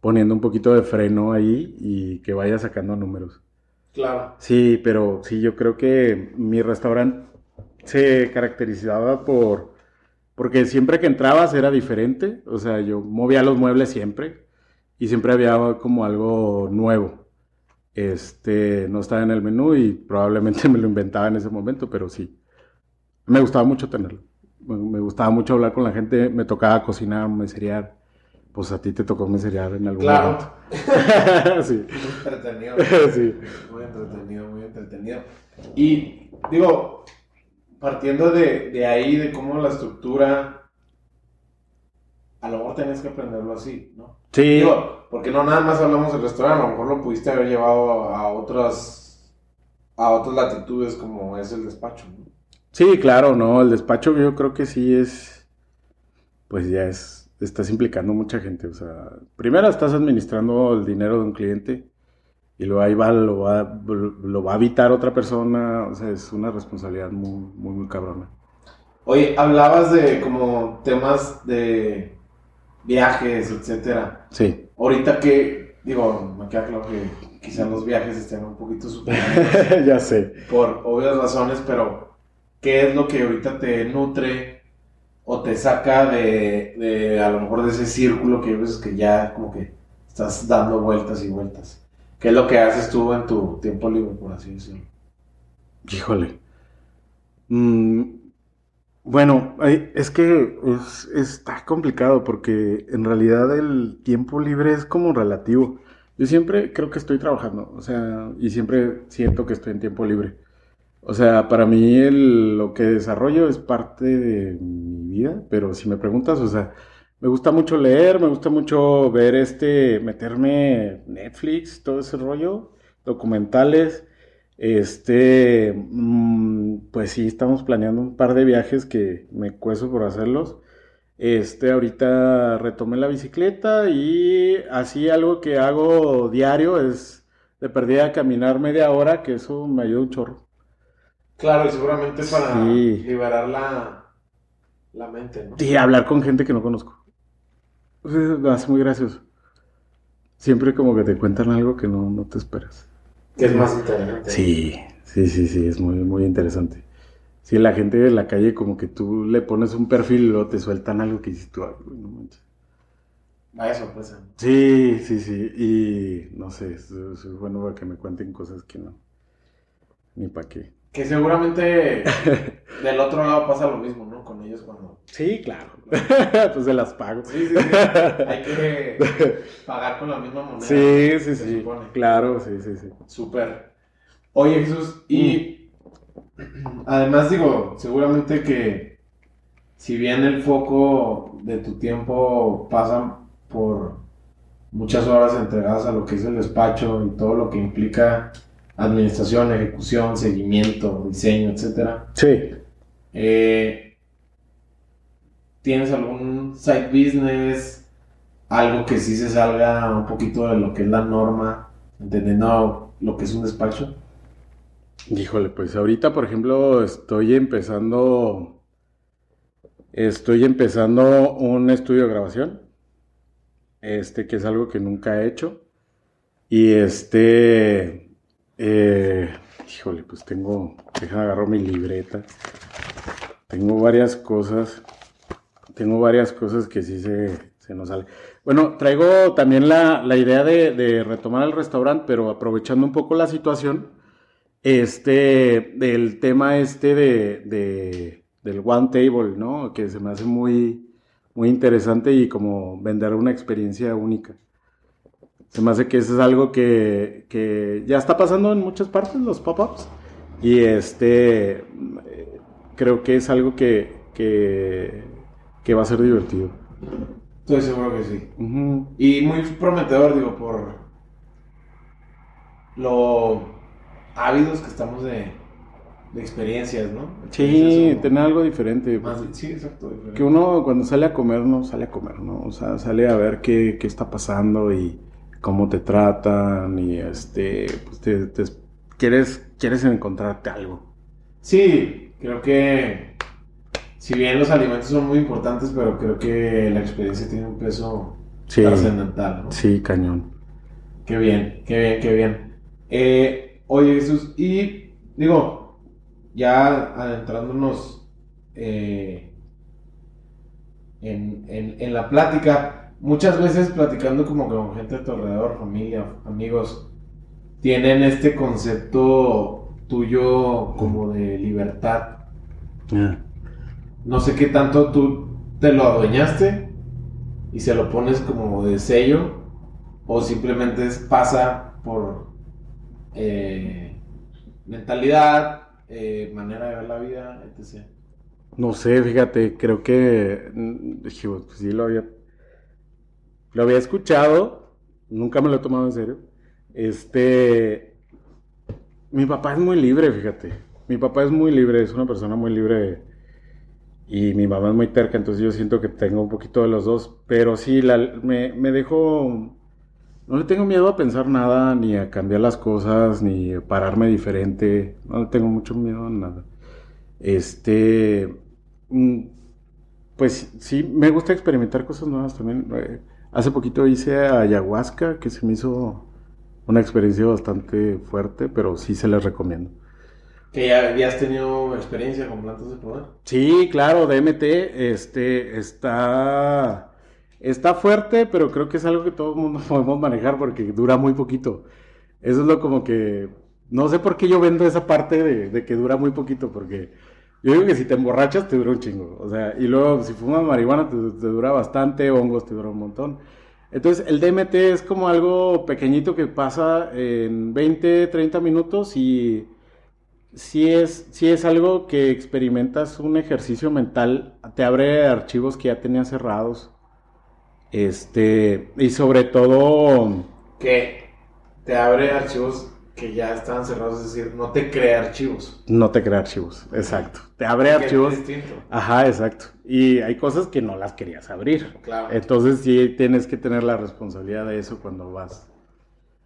poniendo un poquito de freno ahí y que vaya sacando números. Claro. Sí, pero sí, yo creo que mi restaurante se caracterizaba por, porque siempre que entrabas era diferente, o sea, yo movía los muebles siempre y siempre había como algo nuevo. Este, no estaba en el menú y probablemente me lo inventaba en ese momento, pero sí. Me gustaba mucho tenerlo. Me, gustaba mucho hablar con la gente, me tocaba cocinar, meserear. Pues a ti te tocó meserear en algún Claro. momento. sí. Muy entretenido. Sí. Muy entretenido, muy entretenido. Y digo, partiendo de, de ahí, de cómo la estructura, a lo mejor tenías que aprenderlo así, ¿no? Sí. Digo, porque no nada más hablamos del restaurante, a lo mejor lo pudiste haber llevado a otras, a otras latitudes como es el despacho, ¿no? Sí, claro, no, el despacho yo creo que sí es, pues ya es, estás implicando mucha gente, o sea, primero estás administrando el dinero de un cliente y luego ahí va, lo va, lo va a evitar otra persona, o sea, es una responsabilidad muy, muy, muy cabrona. Oye, hablabas de como temas de viajes, etcétera. Sí, Ahorita que, digo, me queda claro que quizás los viajes estén un poquito superados ya sé. por obvias razones, pero ¿qué es lo que ahorita te nutre o te saca de, de a lo mejor de ese círculo que hay veces que ya como que estás dando vueltas y vueltas? ¿Qué es lo que haces tú en tu tiempo libre, por así decirlo? Híjole. Mm, bueno, es que es- está complicado porque en realidad el tiempo libre es como relativo. Yo siempre creo que estoy trabajando, o sea, y siempre siento que estoy en tiempo libre. O sea, para mí lo que desarrollo es parte de mi vida, pero si me preguntas, o sea, me gusta mucho leer, me gusta mucho ver este, meterme Netflix, todo ese rollo, documentales. Este, mm, pues sí, estamos planeando un par de viajes que me cueso por hacerlos. Este, ahorita retomé la bicicleta y así algo que hago diario es de perdida caminar media hora, que eso me ayuda un chorro. Claro, y seguramente para Sí. liberar la, la mente, ¿no? Y hablar con gente que no conozco. O sea, Me hace muy gracioso. Siempre como que te cuentan algo que no, no te esperas. Que es más interesante. Sí, sí, sí, sí, es muy, muy interesante. Sí, la gente de la calle como que tú le pones un perfil y luego te sueltan algo que dices tú, "Ay, güey, no manches". Vaya sorpresa. Sí, sí, sí, y no sé, es, es bueno para que me cuenten cosas que no, ni para qué. Que seguramente del otro lado pasa lo mismo, ¿no? Con ellos cuando... Sí, claro. pues se las pago. Sí, sí, sí. Hay que pagar con la misma moneda. Sí, sí, se sí. supone. Claro, sí, sí, sí. Súper. Oye, Jesús, y además digo, seguramente que si bien el foco de tu tiempo pasa por muchas horas entregadas a lo que es el despacho y todo lo que implica administración, ejecución, seguimiento, diseño, etcétera, Sí. eh, ¿tienes algún side business? Algo que sí se salga un poquito de lo que es la norma, entendiendo lo que es un despacho. Híjole, pues ahorita, por ejemplo, estoy empezando, estoy empezando un estudio de grabación, este, que es algo que nunca he hecho. Y este, eh, híjole, pues tengo, déjame agarrar mi libreta. Tengo varias cosas, tengo varias cosas que sí se, se nos sale. Bueno, traigo también la, la idea de, de retomar el restaurante, pero aprovechando un poco la situación este, del tema este de, de- del One Table, ¿no? Que se me hace muy, muy interesante y como vender una experiencia única. Se me hace que eso es algo que, que ya está pasando en muchas partes, los pop-ups. Y este, eh, creo que es algo que, que, que va a ser divertido. Estoy seguro que sí. Y muy prometedor, digo, por lo ávidos que estamos de, de experiencias, ¿no? Sí, Experiencias o- tener algo diferente. más- sí, exacto. diferente. Que uno cuando sale a comer, no sale a comer, ¿no? O sea, sale a ver qué, qué está pasando y cómo te tratan y este, pues te, te- quieres, quieres encontrarte algo. Sí, creo que si bien los alimentos son muy importantes, pero creo que la experiencia tiene un peso Sí, trascendental, ¿no? sí, cañón. Qué bien, qué bien, qué bien. Eh, oye, Jesús, y digo, ya adentrándonos eh, en, en- en la plática, muchas veces platicando como que con gente a tu alrededor, familia, amigos, tienen este concepto tuyo como de libertad. No sé qué tanto tú te lo adueñaste y se lo pones como de sello o simplemente pasa por eh, mentalidad, eh, manera de ver la vida, etc. No sé, fíjate, creo que mm, dije, pues sí lo había, lo había escuchado, nunca me lo he tomado en serio. Este, mi papá es muy libre, fíjate. Mi papá es muy libre, es una persona muy libre y mi mamá es muy terca, entonces yo siento que tengo un poquito de los dos, pero sí, me, me dejo, no le tengo miedo a pensar nada, ni a cambiar las cosas, ni a pararme diferente, no le tengo mucho miedo a nada. Este, mm, pues sí, me gusta experimentar cosas nuevas también. Hace poquito hice ayahuasca, que se me hizo una experiencia bastante fuerte, pero sí se les recomiendo. Que ya, has tenido experiencia con plantas de poder. Sí, claro, DMT, este, está, está fuerte, pero creo que es algo que todo el mundo podemos manejar porque dura muy poquito. Eso es lo como que, no sé por qué yo vendo esa parte de, de que dura muy poquito, porque yo digo que si te emborrachas te dura un chingo, o sea, y luego si fumas marihuana te, dura bastante, hongos te dura un montón. Entonces el DMT es como algo pequeñito que pasa en 20, 30 minutos y si es, sí es algo que experimentas un ejercicio mental, te abre archivos que ya tenías cerrados. Este, y sobre todo, Que te abre archivos que ya estaban cerrados, es decir, no te crea archivos. no te crea archivos, exacto. Te abre archivos, Es distinto. ajá, exacto. Y hay cosas que no las querías abrir. Claro. Entonces sí tienes que tener la responsabilidad de eso cuando vas.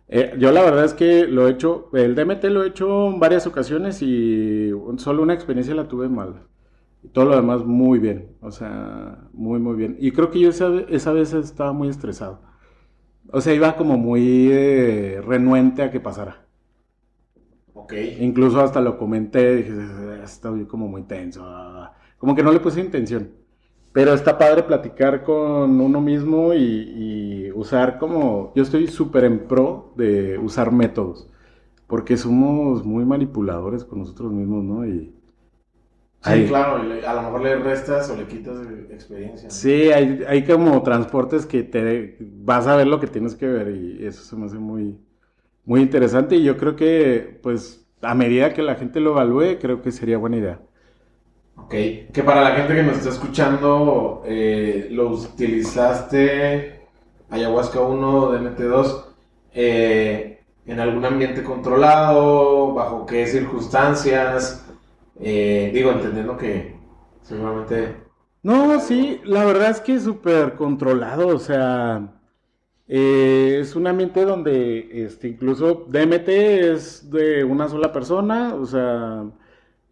Eh, yo la verdad es que lo he hecho, el DMT lo he hecho en varias ocasiones y solo una experiencia la tuve mal. Y todo lo demás muy bien, o sea, muy muy bien. Y creo que yo esa, esa vez estaba muy estresado. O sea, iba como muy eh, renuente a que pasara. Ok. Incluso hasta lo comenté, dije, "Eh, estoy como muy tenso. ah". Como que no le puse intención. Pero está padre platicar con uno mismo y, y usar como... Yo estoy súper en pro de usar métodos. Porque somos muy manipuladores con nosotros mismos, ¿no? Y Sí, claro, a lo mejor le restas o le quitas experiencia. ¿no? sí, hay, hay como transportes que te vas a ver lo que tienes que ver y eso se me hace muy, muy interesante y yo creo que, pues, a medida que la gente lo evalúe, creo que sería buena idea. Ok, que para la gente que nos está escuchando, eh, lo utilizaste ayahuasca 1, DMT2, eh, en algún ambiente controlado, bajo qué circunstancias, Eh, digo, entendiendo que seguramente... No, sí, la verdad es que súper controlado, o sea, eh, es un ambiente donde este, incluso DMT es de una sola persona, o sea,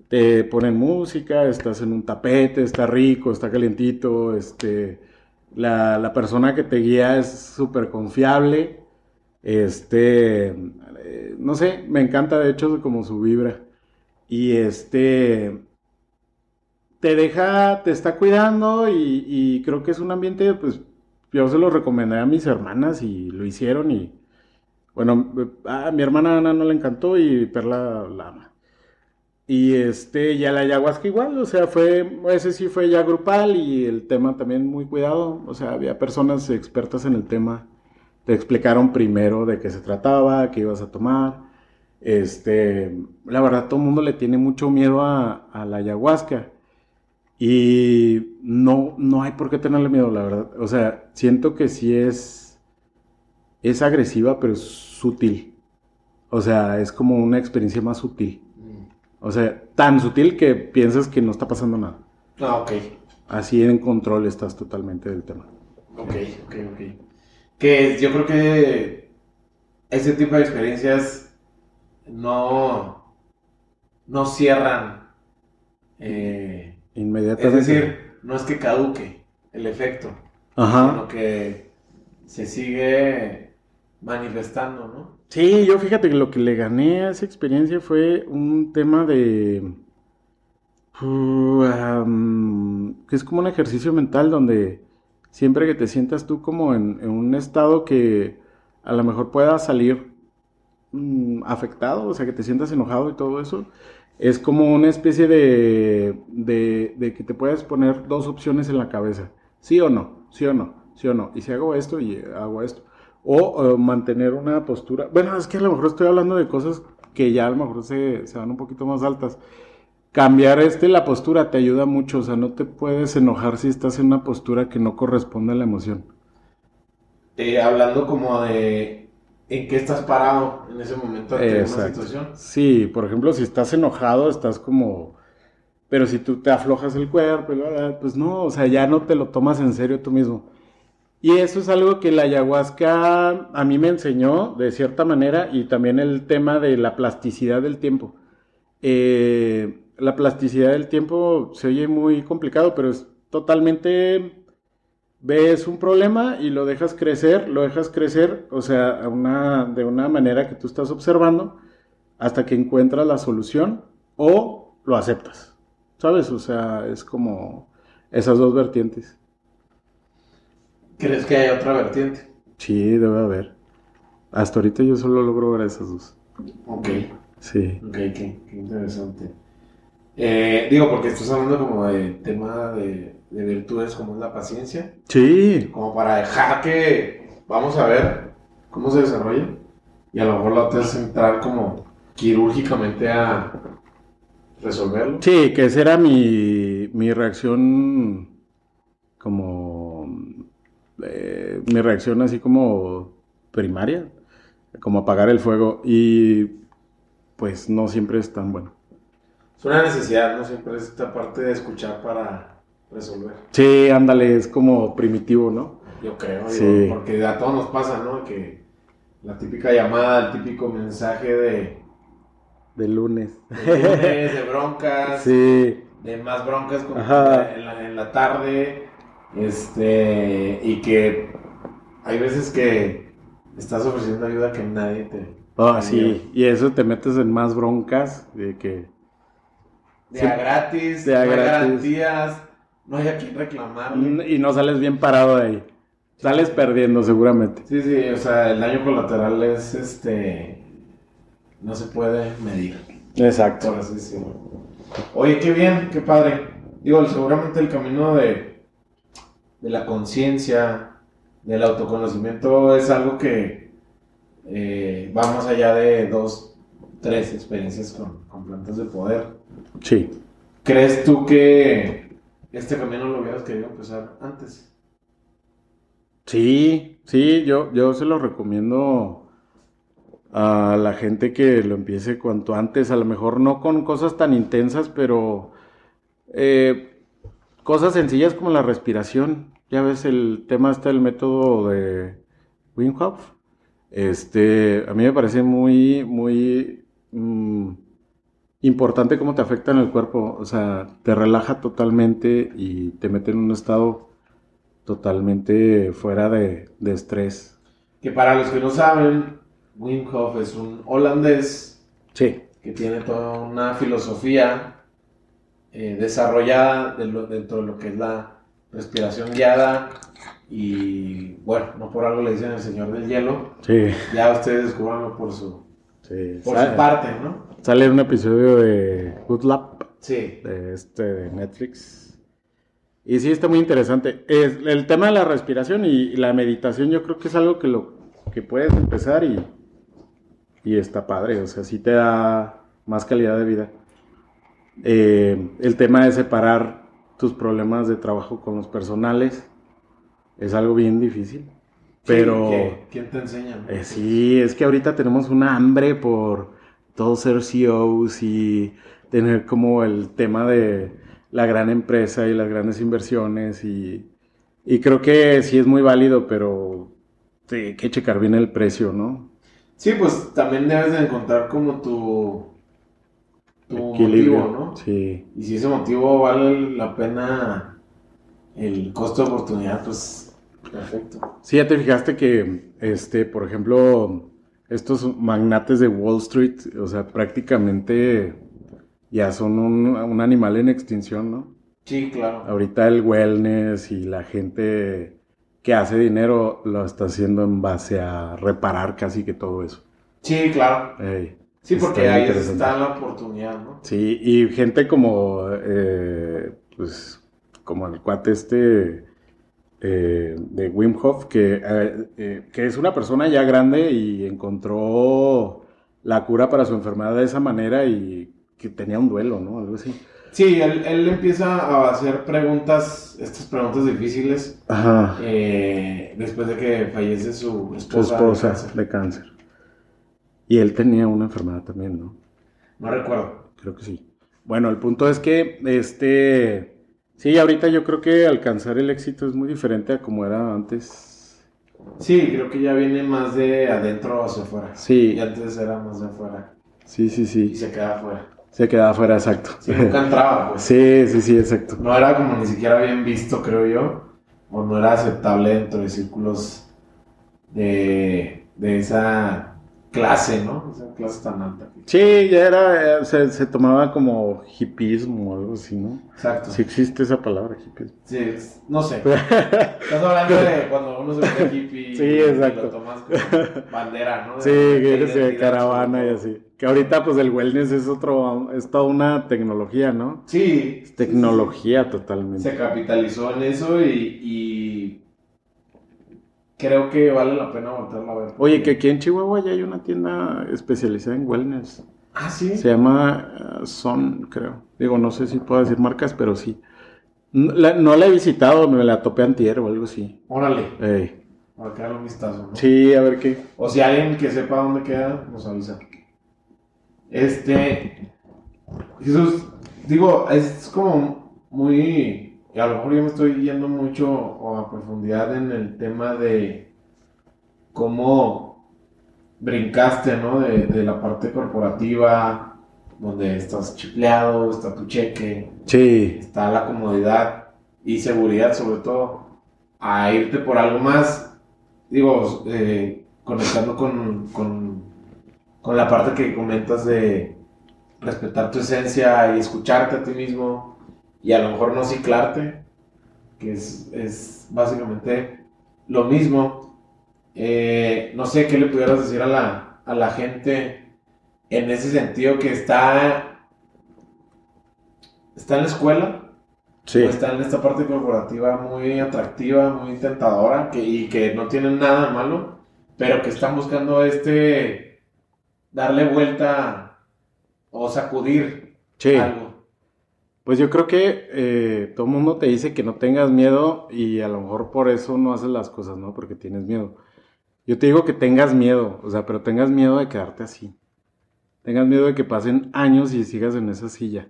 te ponen música, estás en un tapete, está rico, está calientito, este, la, la persona que te guía es súper confiable, este, eh, no sé, me encanta de hecho como su vibra. Y este, te deja, te está cuidando y, y creo que es un ambiente, pues yo se lo recomendé a mis hermanas y lo hicieron y bueno, a mi hermana Ana no le encantó y Perla la ama. Y este, y a la ayahuasca igual, o sea, fue, ese sí fue ya grupal y el tema también muy cuidado, o sea, había personas expertas en el tema, te explicaron primero de qué se trataba, qué ibas a tomar. Este, la verdad, todo el mundo le tiene mucho miedo a, a la ayahuasca. Y no, no hay por qué tenerle miedo, la verdad. O sea, siento que sí es, es agresiva, pero es sutil. O sea, es como una experiencia más sutil. O sea, tan sutil que piensas que no está pasando nada. Ah, ok. Así en control estás totalmente del tema. Ok, ok, ok. Que yo creo que ese tipo de experiencias no, no cierran. eh, es decir, no es que caduque el efecto, Ajá. sino que se sigue manifestando, ¿no? Sí, yo fíjate que lo que le gané a esa experiencia fue un tema de... que es como un ejercicio mental donde siempre que te sientas tú como en, en un estado que a lo mejor pueda salir mm, afectado, o sea, que te sientas enojado y todo eso, es como una especie de, de, de que te puedes poner dos opciones en la cabeza, sí o no, sí o no, sí o no, y si hago esto y hago esto. O eh, mantener una postura. Bueno, es que a lo mejor estoy hablando de cosas que ya a lo mejor se, se van un poquito más altas. Cambiar este, la postura te ayuda mucho. O sea, no te puedes enojar si estás en una postura que no corresponde a la emoción. Eh, hablando como de en qué estás parado en ese momento ante una situación. Sí, por ejemplo, si estás enojado, estás como... Pero si tú te aflojas el cuerpo, pues no, o sea, ya no te lo tomas en serio tú mismo. Y eso es algo que la ayahuasca a mí me enseñó de cierta manera y también el tema de la plasticidad del tiempo. Eh, la plasticidad del tiempo se oye muy complicado, pero es totalmente... Ves un problema y lo dejas crecer, lo dejas crecer, o sea, una, de una manera que tú estás observando hasta que encuentras la solución o lo aceptas. ¿Sabes? O sea, es como esas dos vertientes. ¿Crees que hay otra vertiente? Sí, debe haber. Hasta ahorita yo solo logro ver esas dos. Ok, Sí. ok, qué, qué interesante. Eh, digo, porque estás hablando como de tema de, de virtudes como es la paciencia, Sí. como para dejar que vamos a ver cómo se desarrolla y a lo mejor la otra es entrar como quirúrgicamente a resolverlo. Sí, que esa era mi, mi reacción como... eh, mi reacción así como primaria, como apagar el fuego y pues no siempre es tan bueno. Es una necesidad, ¿no? Siempre es esta parte de escuchar para resolver. Sí, ándale, es como primitivo, ¿no? Yo creo, digo, Sí. porque a todos nos pasa, ¿no? Que la típica llamada, el típico mensaje de, De lunes. de lunes, de broncas, Sí, de más broncas como en, la, en la tarde, este, y que hay veces que estás ofreciendo ayuda que nadie te... Ah, sí, y eso te metes en más broncas de que... De a gratis, De a no hay gratis. garantías, no hay a quien reclamarle. Y no sales bien parado de ahí. Sales perdiendo seguramente. Sí, sí, o sea, el daño colateral es, este, no se puede medir. Exacto. por así decirlo. Oye, qué bien, qué padre. Digo, seguramente el camino de, de la conciencia, del autoconocimiento es algo que eh, va más allá de dos, tres experiencias con, con plantas de poder. Sí. ¿Crees tú que este camino lo hubieras querido empezar antes? Sí, sí, yo, yo se lo recomiendo a la gente que lo empiece cuanto antes, a lo mejor no con cosas tan intensas, pero eh, cosas sencillas como la respiración. Ya ves, el tema está el método de Wim Hof. Este, a mí me parece muy, muy mm, importante cómo te afecta en el cuerpo. O sea, te relaja totalmente y te mete en un estado totalmente fuera de, de estrés. Que para los que no saben, Wim Hof es un holandés Sí, que tiene toda una filosofía eh, desarrollada de lo- dentro de lo que es la respiración guiada y bueno, no por algo le dicen el señor del hielo, sí, ya ustedes descubranlo por su, sí. por Sa- su parte, ¿no? Sale un episodio de Good Lab, Sí, de este de Netflix. Y sí, está muy interesante. Es, el tema de la respiración y, y la meditación, yo creo que es algo que lo que puedes empezar y, y está padre. O sea, sí te da más calidad de vida. Eh, el tema de separar tus problemas de trabajo con los personales es algo bien difícil. Pero Sí, ¿qué- ¿quién te enseña? eh, sí, es que ahorita tenemos una hambre por todos ser CEOs y tener como el tema de la gran empresa y las grandes inversiones y, y creo que sí es muy válido, pero sí, hay que checar bien el precio, ¿no? Sí, pues también debes de encontrar como tu, tu motivo, ¿no? Sí. Y si ese motivo vale la pena el costo de oportunidad, pues perfecto. Sí, ya te fijaste que, este, por ejemplo, estos magnates de Wall Street, o sea, prácticamente ya son un, un animal en extinción, ¿no? Sí, claro. Ahorita el wellness y la gente que hace dinero lo está haciendo en base a reparar casi que todo eso. Sí, claro. Ey, Sí, porque ahí está la oportunidad, ¿no? Sí, y gente como, eh, pues, como el cuate este eh, de Wim Hof, que, eh, eh, que es una persona ya grande y encontró la cura para su enfermedad de esa manera y que tenía un duelo, ¿no? Algo así. Sí, él, él empieza a hacer preguntas, estas preguntas difíciles, Ajá. eh, después de que fallece su Su esposa. esposa de cáncer. de cáncer. Y él tenía una enfermedad también, ¿no? No recuerdo. Creo que sí. Bueno, el punto es que, este, sí, ahorita yo creo que alcanzar el éxito es muy diferente a como era antes. Sí, creo que ya viene más de adentro hacia afuera. Sí. Y antes era más de afuera. Sí, sí, Y sí. se queda afuera. Se quedaba fuera, exacto. Sí, nunca entraba, pues. Sí, sí, sí, exacto. No era como ni siquiera bien visto, creo yo. O no era aceptable dentro de círculos de, de esa clase, ¿no? Esa clase tan alta. Sí, ya era, eh, se, se tomaba como hipismo o algo así, ¿no? Exacto. Sí existe esa palabra, hipismo. Sí, es- no sé. Estás hablando de cuando uno se mete hippie Sí, y exacto. lo tomas como bandera, ¿no? Sí, que eres de caravana y así. Que ahorita pues el wellness es otro, es toda una tecnología, ¿no? Sí. Es tecnología Se totalmente. capitalizó en eso y, y creo que vale la pena volverla a ver. Oye, que aquí en Chihuahua ya hay una tienda especializada en wellness. Ah, sí. Se para Son, creo. Digo, no sé si puedo decir marcas, pero sí. No la, no la he visitado, me la topé antier o algo así. Órale, Ey. para que un vistazo, ¿no? Sí, a ver qué. O si alguien que sepa dónde queda, nos avisa. Este. Jesús, digo, es como muy. Y a lo mejor yo me estoy yendo mucho o a profundidad en el tema de cómo brincaste, ¿no? De, de la parte corporativa, donde estás chipleado, está tu cheque, Sí, está la comodidad y seguridad sobre todo, a irte por algo más, digo, eh, conectando con, con, con la parte que comentas de respetar tu esencia y escucharte a ti mismo y a lo mejor no ciclarte, que es, es básicamente lo mismo. Eh, no sé qué le pudieras decir a la, a la gente en ese sentido que está, está en la escuela sí. o está en esta parte corporativa muy atractiva, muy tentadora que, y que no tienen nada malo, pero que están buscando este darle vuelta o sacudir Sí. algo. Pues yo creo que eh, todo el mundo te dice que no tengas miedo y a lo mejor por eso no haces las cosas, ¿no? Porque tienes miedo. Yo te digo que tengas miedo, o sea, pero tengas miedo de quedarte así. Tengas miedo de que pasen años y sigas en esa silla.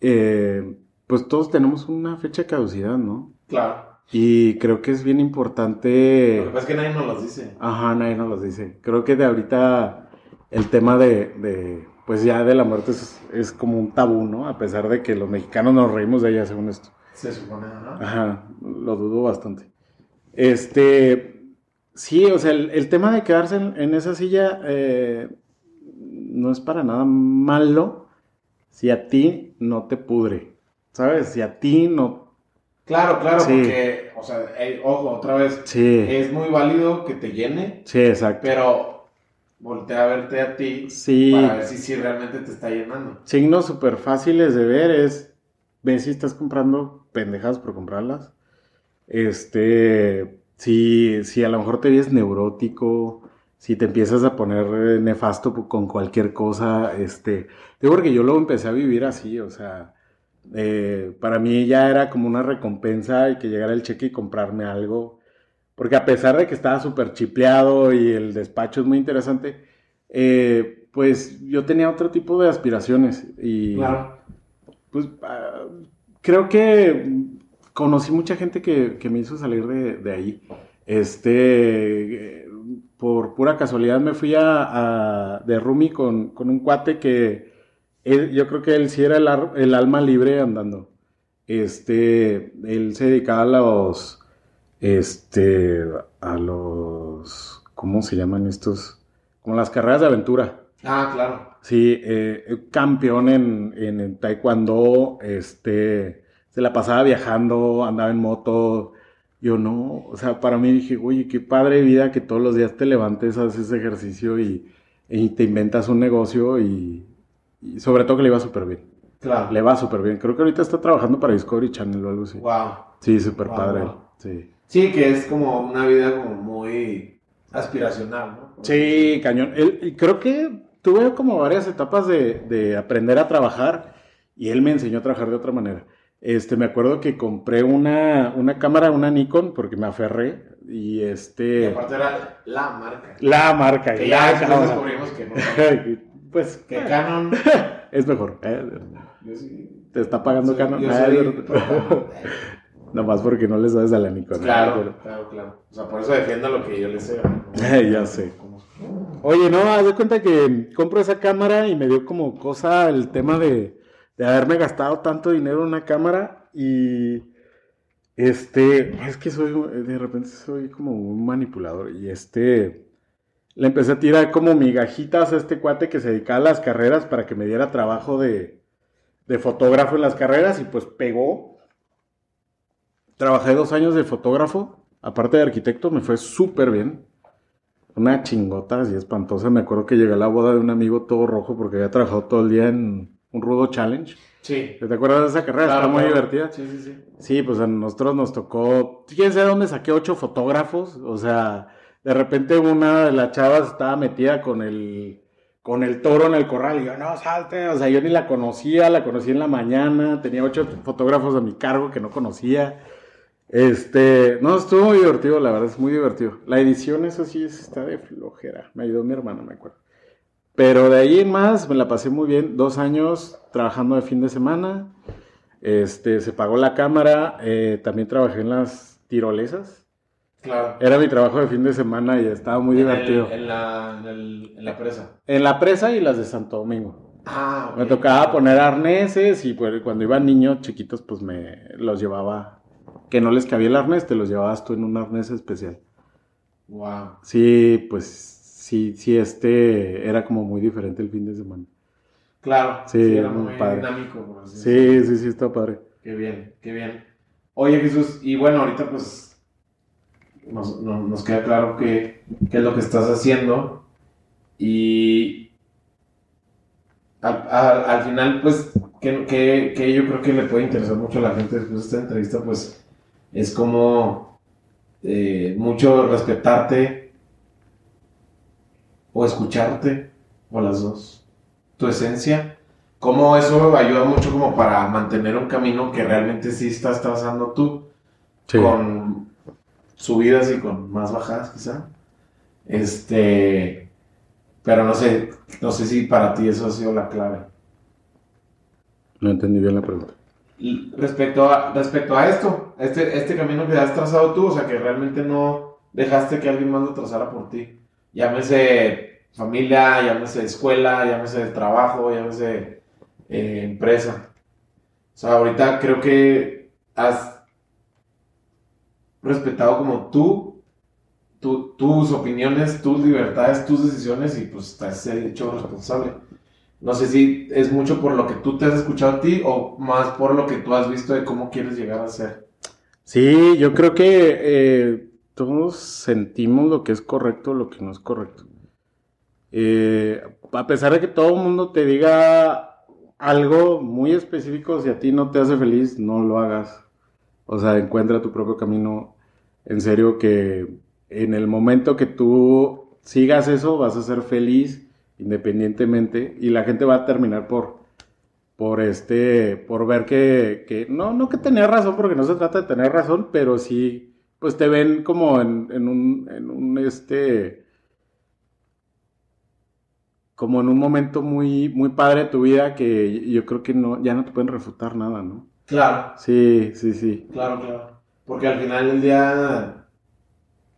Eh, pues todos tenemos una fecha de caducidad, ¿no? Claro. Y creo que es bien Lo importante... que pasa es que nadie nos los dice. Ajá, nadie nos los dice. Creo que de ahorita el tema de, de, pues ya de la muerte es, es como un tabú, ¿no? A pesar de que los mexicanos nos reímos de ella según esto. Se supone, ¿no? Ajá, lo dudo bastante. Este, sí, o sea, el, el tema de quedarse en, en esa silla eh, no es para nada malo si a ti no te pudre, ¿sabes? Si a ti no... Claro, claro, Sí. porque, o sea, eh, ojo, otra vez, Sí, es muy válido que te llene, sí, exacto. pero voltea a verte a ti Sí. para ver si, si realmente te está llenando. Signos súper fáciles de ver es, ves si estás comprando pendejadas por comprarlas. Este, si, si a lo mejor te ves neurótico, si te empiezas a poner nefasto con cualquier cosa, este, digo porque yo luego empecé a vivir así, o sea, eh, para mí ya era como una recompensa y que llegara el cheque y comprarme algo, porque a pesar de que estaba súper chipleado y el despacho es muy interesante, eh, pues yo tenía otro tipo de aspiraciones y Claro. pues ah, creo que conocí mucha gente que, que me hizo salir de, de ahí. Este, eh, por pura casualidad me fui a, a- de roomie con, con un cuate que él- yo creo que él sí era el, ar- el alma libre andando. Este, él se dedicaba a los, este, a los, ¿cómo se llaman estos? Como las carreras de aventura. Ah, claro. Sí, eh, campeón en, en, en taekwondo, este, se la pasaba viajando, andaba en moto. Yo no, o sea, para mí dije, oye, qué padre vida que todos los días te levantes, haces ejercicio y, y te inventas un negocio y, y sobre todo que le iba súper bien. Claro. Le va súper bien. Creo que ahorita está trabajando para Discovery Channel o algo así. Wow. Sí, súper Wow, padre. wow. Sí. Sí, que es como una vida como muy aspiracional, ¿no? Sí, cañón. Él- y creo que tuve como varias etapas de, de aprender a trabajar y él me enseñó a trabajar de otra manera. Este, me acuerdo que compré una, una cámara, una Nikon, porque me aferré y Y este... aparte era la marca. La marca. Que la ya después descubrimos que no. pues Que Canon. es mejor. ¿eh? Yo sí. Te está pagando Canon. yo soy Nomás porque no le sabes a la. ¿eh? Claro, Pero- claro, claro. O sea, por eso defiendo lo que yo le sé. ¿no? Ya sé. Oye, no, haz de cuenta que compro esa cámara y me dio como cosa el tema de, de haberme gastado tanto dinero en una cámara y este, es que soy, de repente soy como un manipulador y este, le empecé a tirar como migajitas a este cuate que se dedicaba a las carreras para que me diera trabajo de, de fotógrafo en las carreras y pues pegó. Trabajé dos años de fotógrafo, aparte de arquitecto, me fue súper bien. Una chingota así espantosa. Me acuerdo que llegué a la boda de un amigo todo rojo porque había trabajado todo el día en un rudo challenge. Sí. ¿Te acuerdas de esa carrera? Claro, Está muy claro. divertida. Sí, sí, sí. Sí, pues a nosotros nos tocó. ¿Quién sabe dónde saqué ocho fotógrafos? O sea, de repente una de las chavas estaba metida con el con el toro en el corral y yo, no, salte. O sea, yo ni la conocía, la conocí en la mañana. Tenía ocho fotógrafos a mi cargo que no conocía. Este, no, estuvo muy divertido, la verdad, es muy divertido. La edición, eso sí, es- está de flojera. Me ayudó mi hermano, me acuerdo. Pero de ahí en más, me la pasé muy bien. Dos años trabajando de fin de semana. Este, se pagó la cámara. eh, también trabajé en las tirolesas. Claro. Era mi trabajo de fin de semana y estaba muy En el- divertido. En la, en, el- en la presa. En la presa y las de Santo Domingo. Ah, ok. Me tocaba poner arneses y pues, cuando iban niños chiquitos, pues me los llevaba. Que no les cabía el arnés, te los llevabas tú en un arnés especial. Wow. Sí, pues sí, sí, este era como muy diferente el fin de semana. Claro. Sí, era muy padre. dinámico. así. Sí, sí, sí, está padre. Qué bien, qué bien. Oye, Jesús, y bueno, ahorita pues nos, no- nos queda claro qué, es lo que estás haciendo. Y al final, pues, que, que- que yo creo que le puede interesar mucho a la gente después de esta entrevista, pues, es como eh, mucho respetarte o escucharte, o las dos, tu esencia cómo eso ayuda mucho como para mantener un camino que realmente sí estás trazando tú, Sí. con subidas y con más bajadas quizá. Este, pero no sé, no sé si para ti eso ha sido la clave. No entendí bien la pregunta. Y respecto a, respecto a esto, este, este camino que has trazado tú, o sea que realmente no dejaste que alguien más lo trazara por ti. Llámese familia, llámese escuela, llámese trabajo, llámese eh, empresa. O sea, ahorita creo que has respetado como tú, tu- tus opiniones, tus libertades, tus decisiones y pues has hecho responsable. No sé si es mucho por lo que tú te has escuchado a ti o más por lo que tú has visto de cómo quieres llegar a ser. Sí, yo creo que eh, todos sentimos lo que es correcto, lo que no es correcto. Eh, a pesar de que todo el mundo te diga algo muy específico, si a ti no te hace feliz, no lo hagas. O sea, encuentra tu propio camino. En serio que en el momento que tú sigas eso, vas a ser feliz independientemente y la gente va a terminar por por este, por ver que, que no, no que tenía razón, porque no se trata de tener razón, pero sí, pues te ven como en, en un, en un, este, como en un momento muy, muy padre de tu vida que yo creo que no, ya no te pueden refutar nada, ¿no? Claro, Sí, sí, sí. claro, claro. Porque al final del día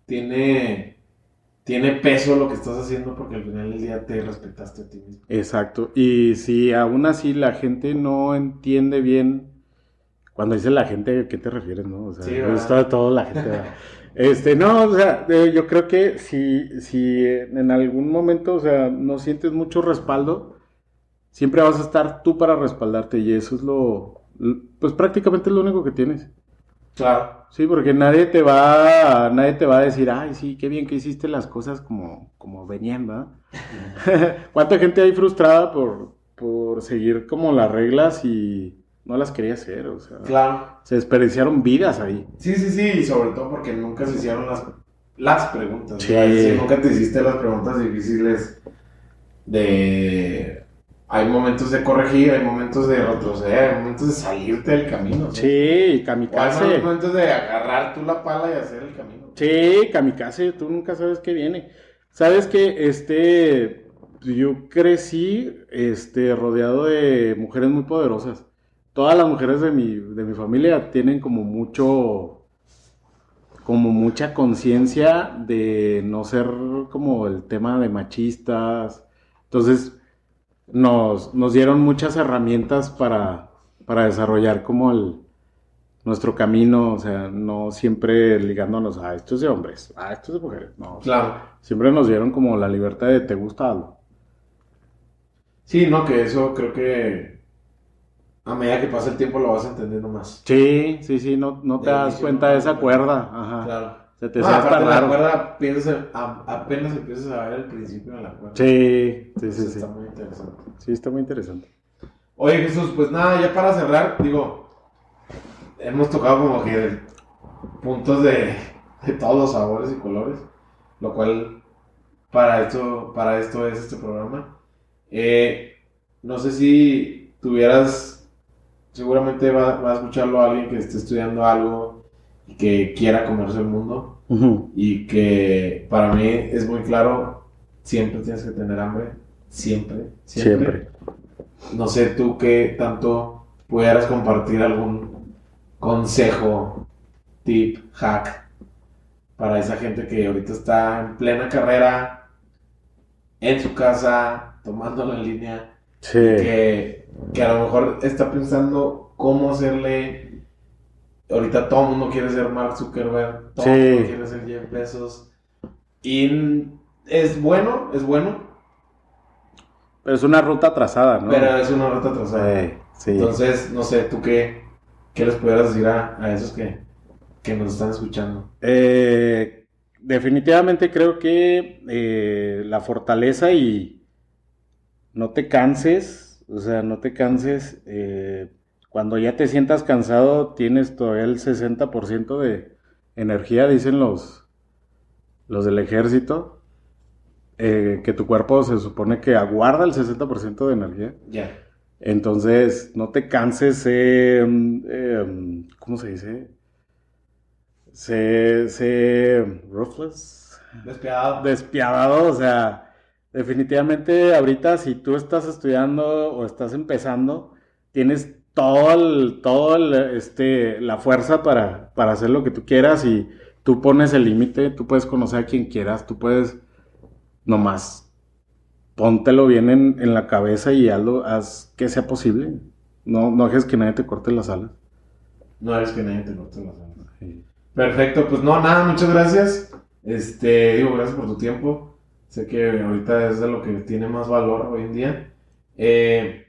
tiene, tiene peso lo que estás haciendo porque al final del día te respetaste a ti mismo. Exacto. Y si aún así la gente no entiende bien, cuando dice la gente, ¿a qué te refieres, no? O sea, Sí, es ¿verdad? todo, la gente. Este, no, o sea, eh, yo creo que si, si en algún momento, o sea, no sientes mucho respaldo, siempre vas a estar tú para respaldarte y eso es lo, pues prácticamente es lo único que tienes. Claro, Sí, porque nadie te va, nadie te va a decir, ay, sí, qué bien que hiciste las cosas como, como venían, ¿verdad? ¿Cuánta gente hay frustrada por, por seguir como las reglas y no las quería hacer? O sea, claro. se desperdiciaron vidas ahí. Sí, sí, sí, y sobre todo porque nunca se hicieron las, las preguntas. Sí. decir, nunca te hiciste las preguntas difíciles de... Hay momentos de corregir, hay momentos de retroceder, hay momentos de salirte del camino. ¿no? Sí, O hay kamikaze. momentos de agarrar tú la pala y hacer el camino. Sí, kamikaze, tú nunca sabes qué viene. Sabes que este, yo crecí este, rodeado de mujeres muy poderosas. Todas las mujeres de mi, de mi familia tienen como mucho, como mucha conciencia de no ser como el tema de machistas. Entonces, nos, nos dieron muchas herramientas para, para desarrollar como el, nuestro camino, o sea, no siempre ligándonos a esto es de hombres, a esto es de mujeres, no. Claro. Siempre nos dieron como la libertad de te gusta algo. Sí, no, que eso creo que a medida que pasa el tiempo lo vas entendiendo más. Sí, sí, sí, no, no te De das inicio cuenta no- de esa cuerda, ajá. Claro. Se te No, hacía aparte la cuerda, piensas, a- apenas empiezas a ver el principio de la cuerda. Sí, sí, sí, sí. Está muy interesante. Sí, está muy interesante. Oye Jesús, pues nada, ya para cerrar, digo, hemos tocado como que puntos de, de todos los sabores y colores, lo cual para esto, para esto es este programa. Eh, no sé si tuvieras, seguramente va, va a escucharlo alguien que esté estudiando algo que quiera comerse el mundo y que para mí es muy claro, siempre tienes que tener hambre, siempre, siempre. Siempre. No sé tú qué tanto pudieras compartir algún consejo, tip, hack para esa gente que ahorita está en plena carrera, en su casa, tomándolo en línea, Sí. que, que a lo mejor está pensando cómo hacerle. Ahorita todo el mundo quiere ser Mark Zuckerberg, todo el Sí. mundo quiere ser Jeff Bezos. Y es bueno, es bueno, Pero es una ruta trazada, ¿no? pero es una ruta. Sí, sí. Entonces, no sé, ¿tú qué, qué les pudieras decir a, a esos que, que nos están escuchando? Eh, definitivamente creo que eh, la fortaleza y no te canses, o sea, no te canses. eh, cuando ya te sientas cansado, tienes todavía el 60% de energía, dicen los, los del ejército. eh, que tu cuerpo se supone que aguarda el 60% de energía. Ya. Entonces, no te canses, em, ¿cómo se dice? Sé, sé ruthless, Despiadado. despiadado, o sea, definitivamente ahorita si tú estás estudiando o estás empezando, tienes todo el, todo el, este, la fuerza para, para hacer lo que tú quieras y tú pones el límite, tú puedes conocer a quien quieras, tú puedes nomás póntelo bien en, en la cabeza y hazlo, haz que sea posible. No, no dejes que nadie te corte las alas. No eres que nadie te corte las alas. Perfecto, pues no, nada, muchas gracias. Este, digo, gracias por tu tiempo. Sé que ahorita es de lo que tiene más valor hoy en día. Eh,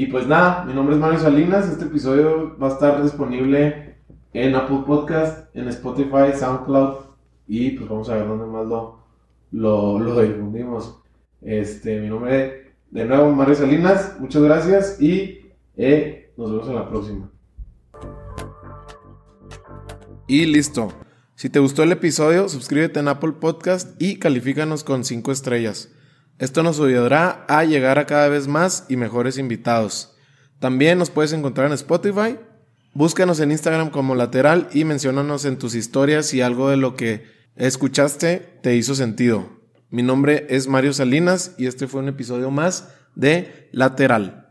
y pues nada, mi nombre es Mario Salinas. Este episodio va a estar disponible en Apple Podcast, en Spotify, SoundCloud. Y pues vamos a ver dónde más lo, lo, difundimos. Este, mi nombre de nuevo, Mario Salinas. Muchas gracias y eh, nos vemos en la próxima. Y listo. Si te gustó el episodio, suscríbete en Apple Podcast y califícanos con 5 estrellas. Esto nos ayudará a llegar a cada vez más y mejores invitados. También nos puedes encontrar en Spotify. Búscanos en Instagram como lateral y menciónanos en tus historias si algo de lo que escuchaste te hizo sentido. Mi nombre es Mario Salinas y este fue un episodio más de Lateral.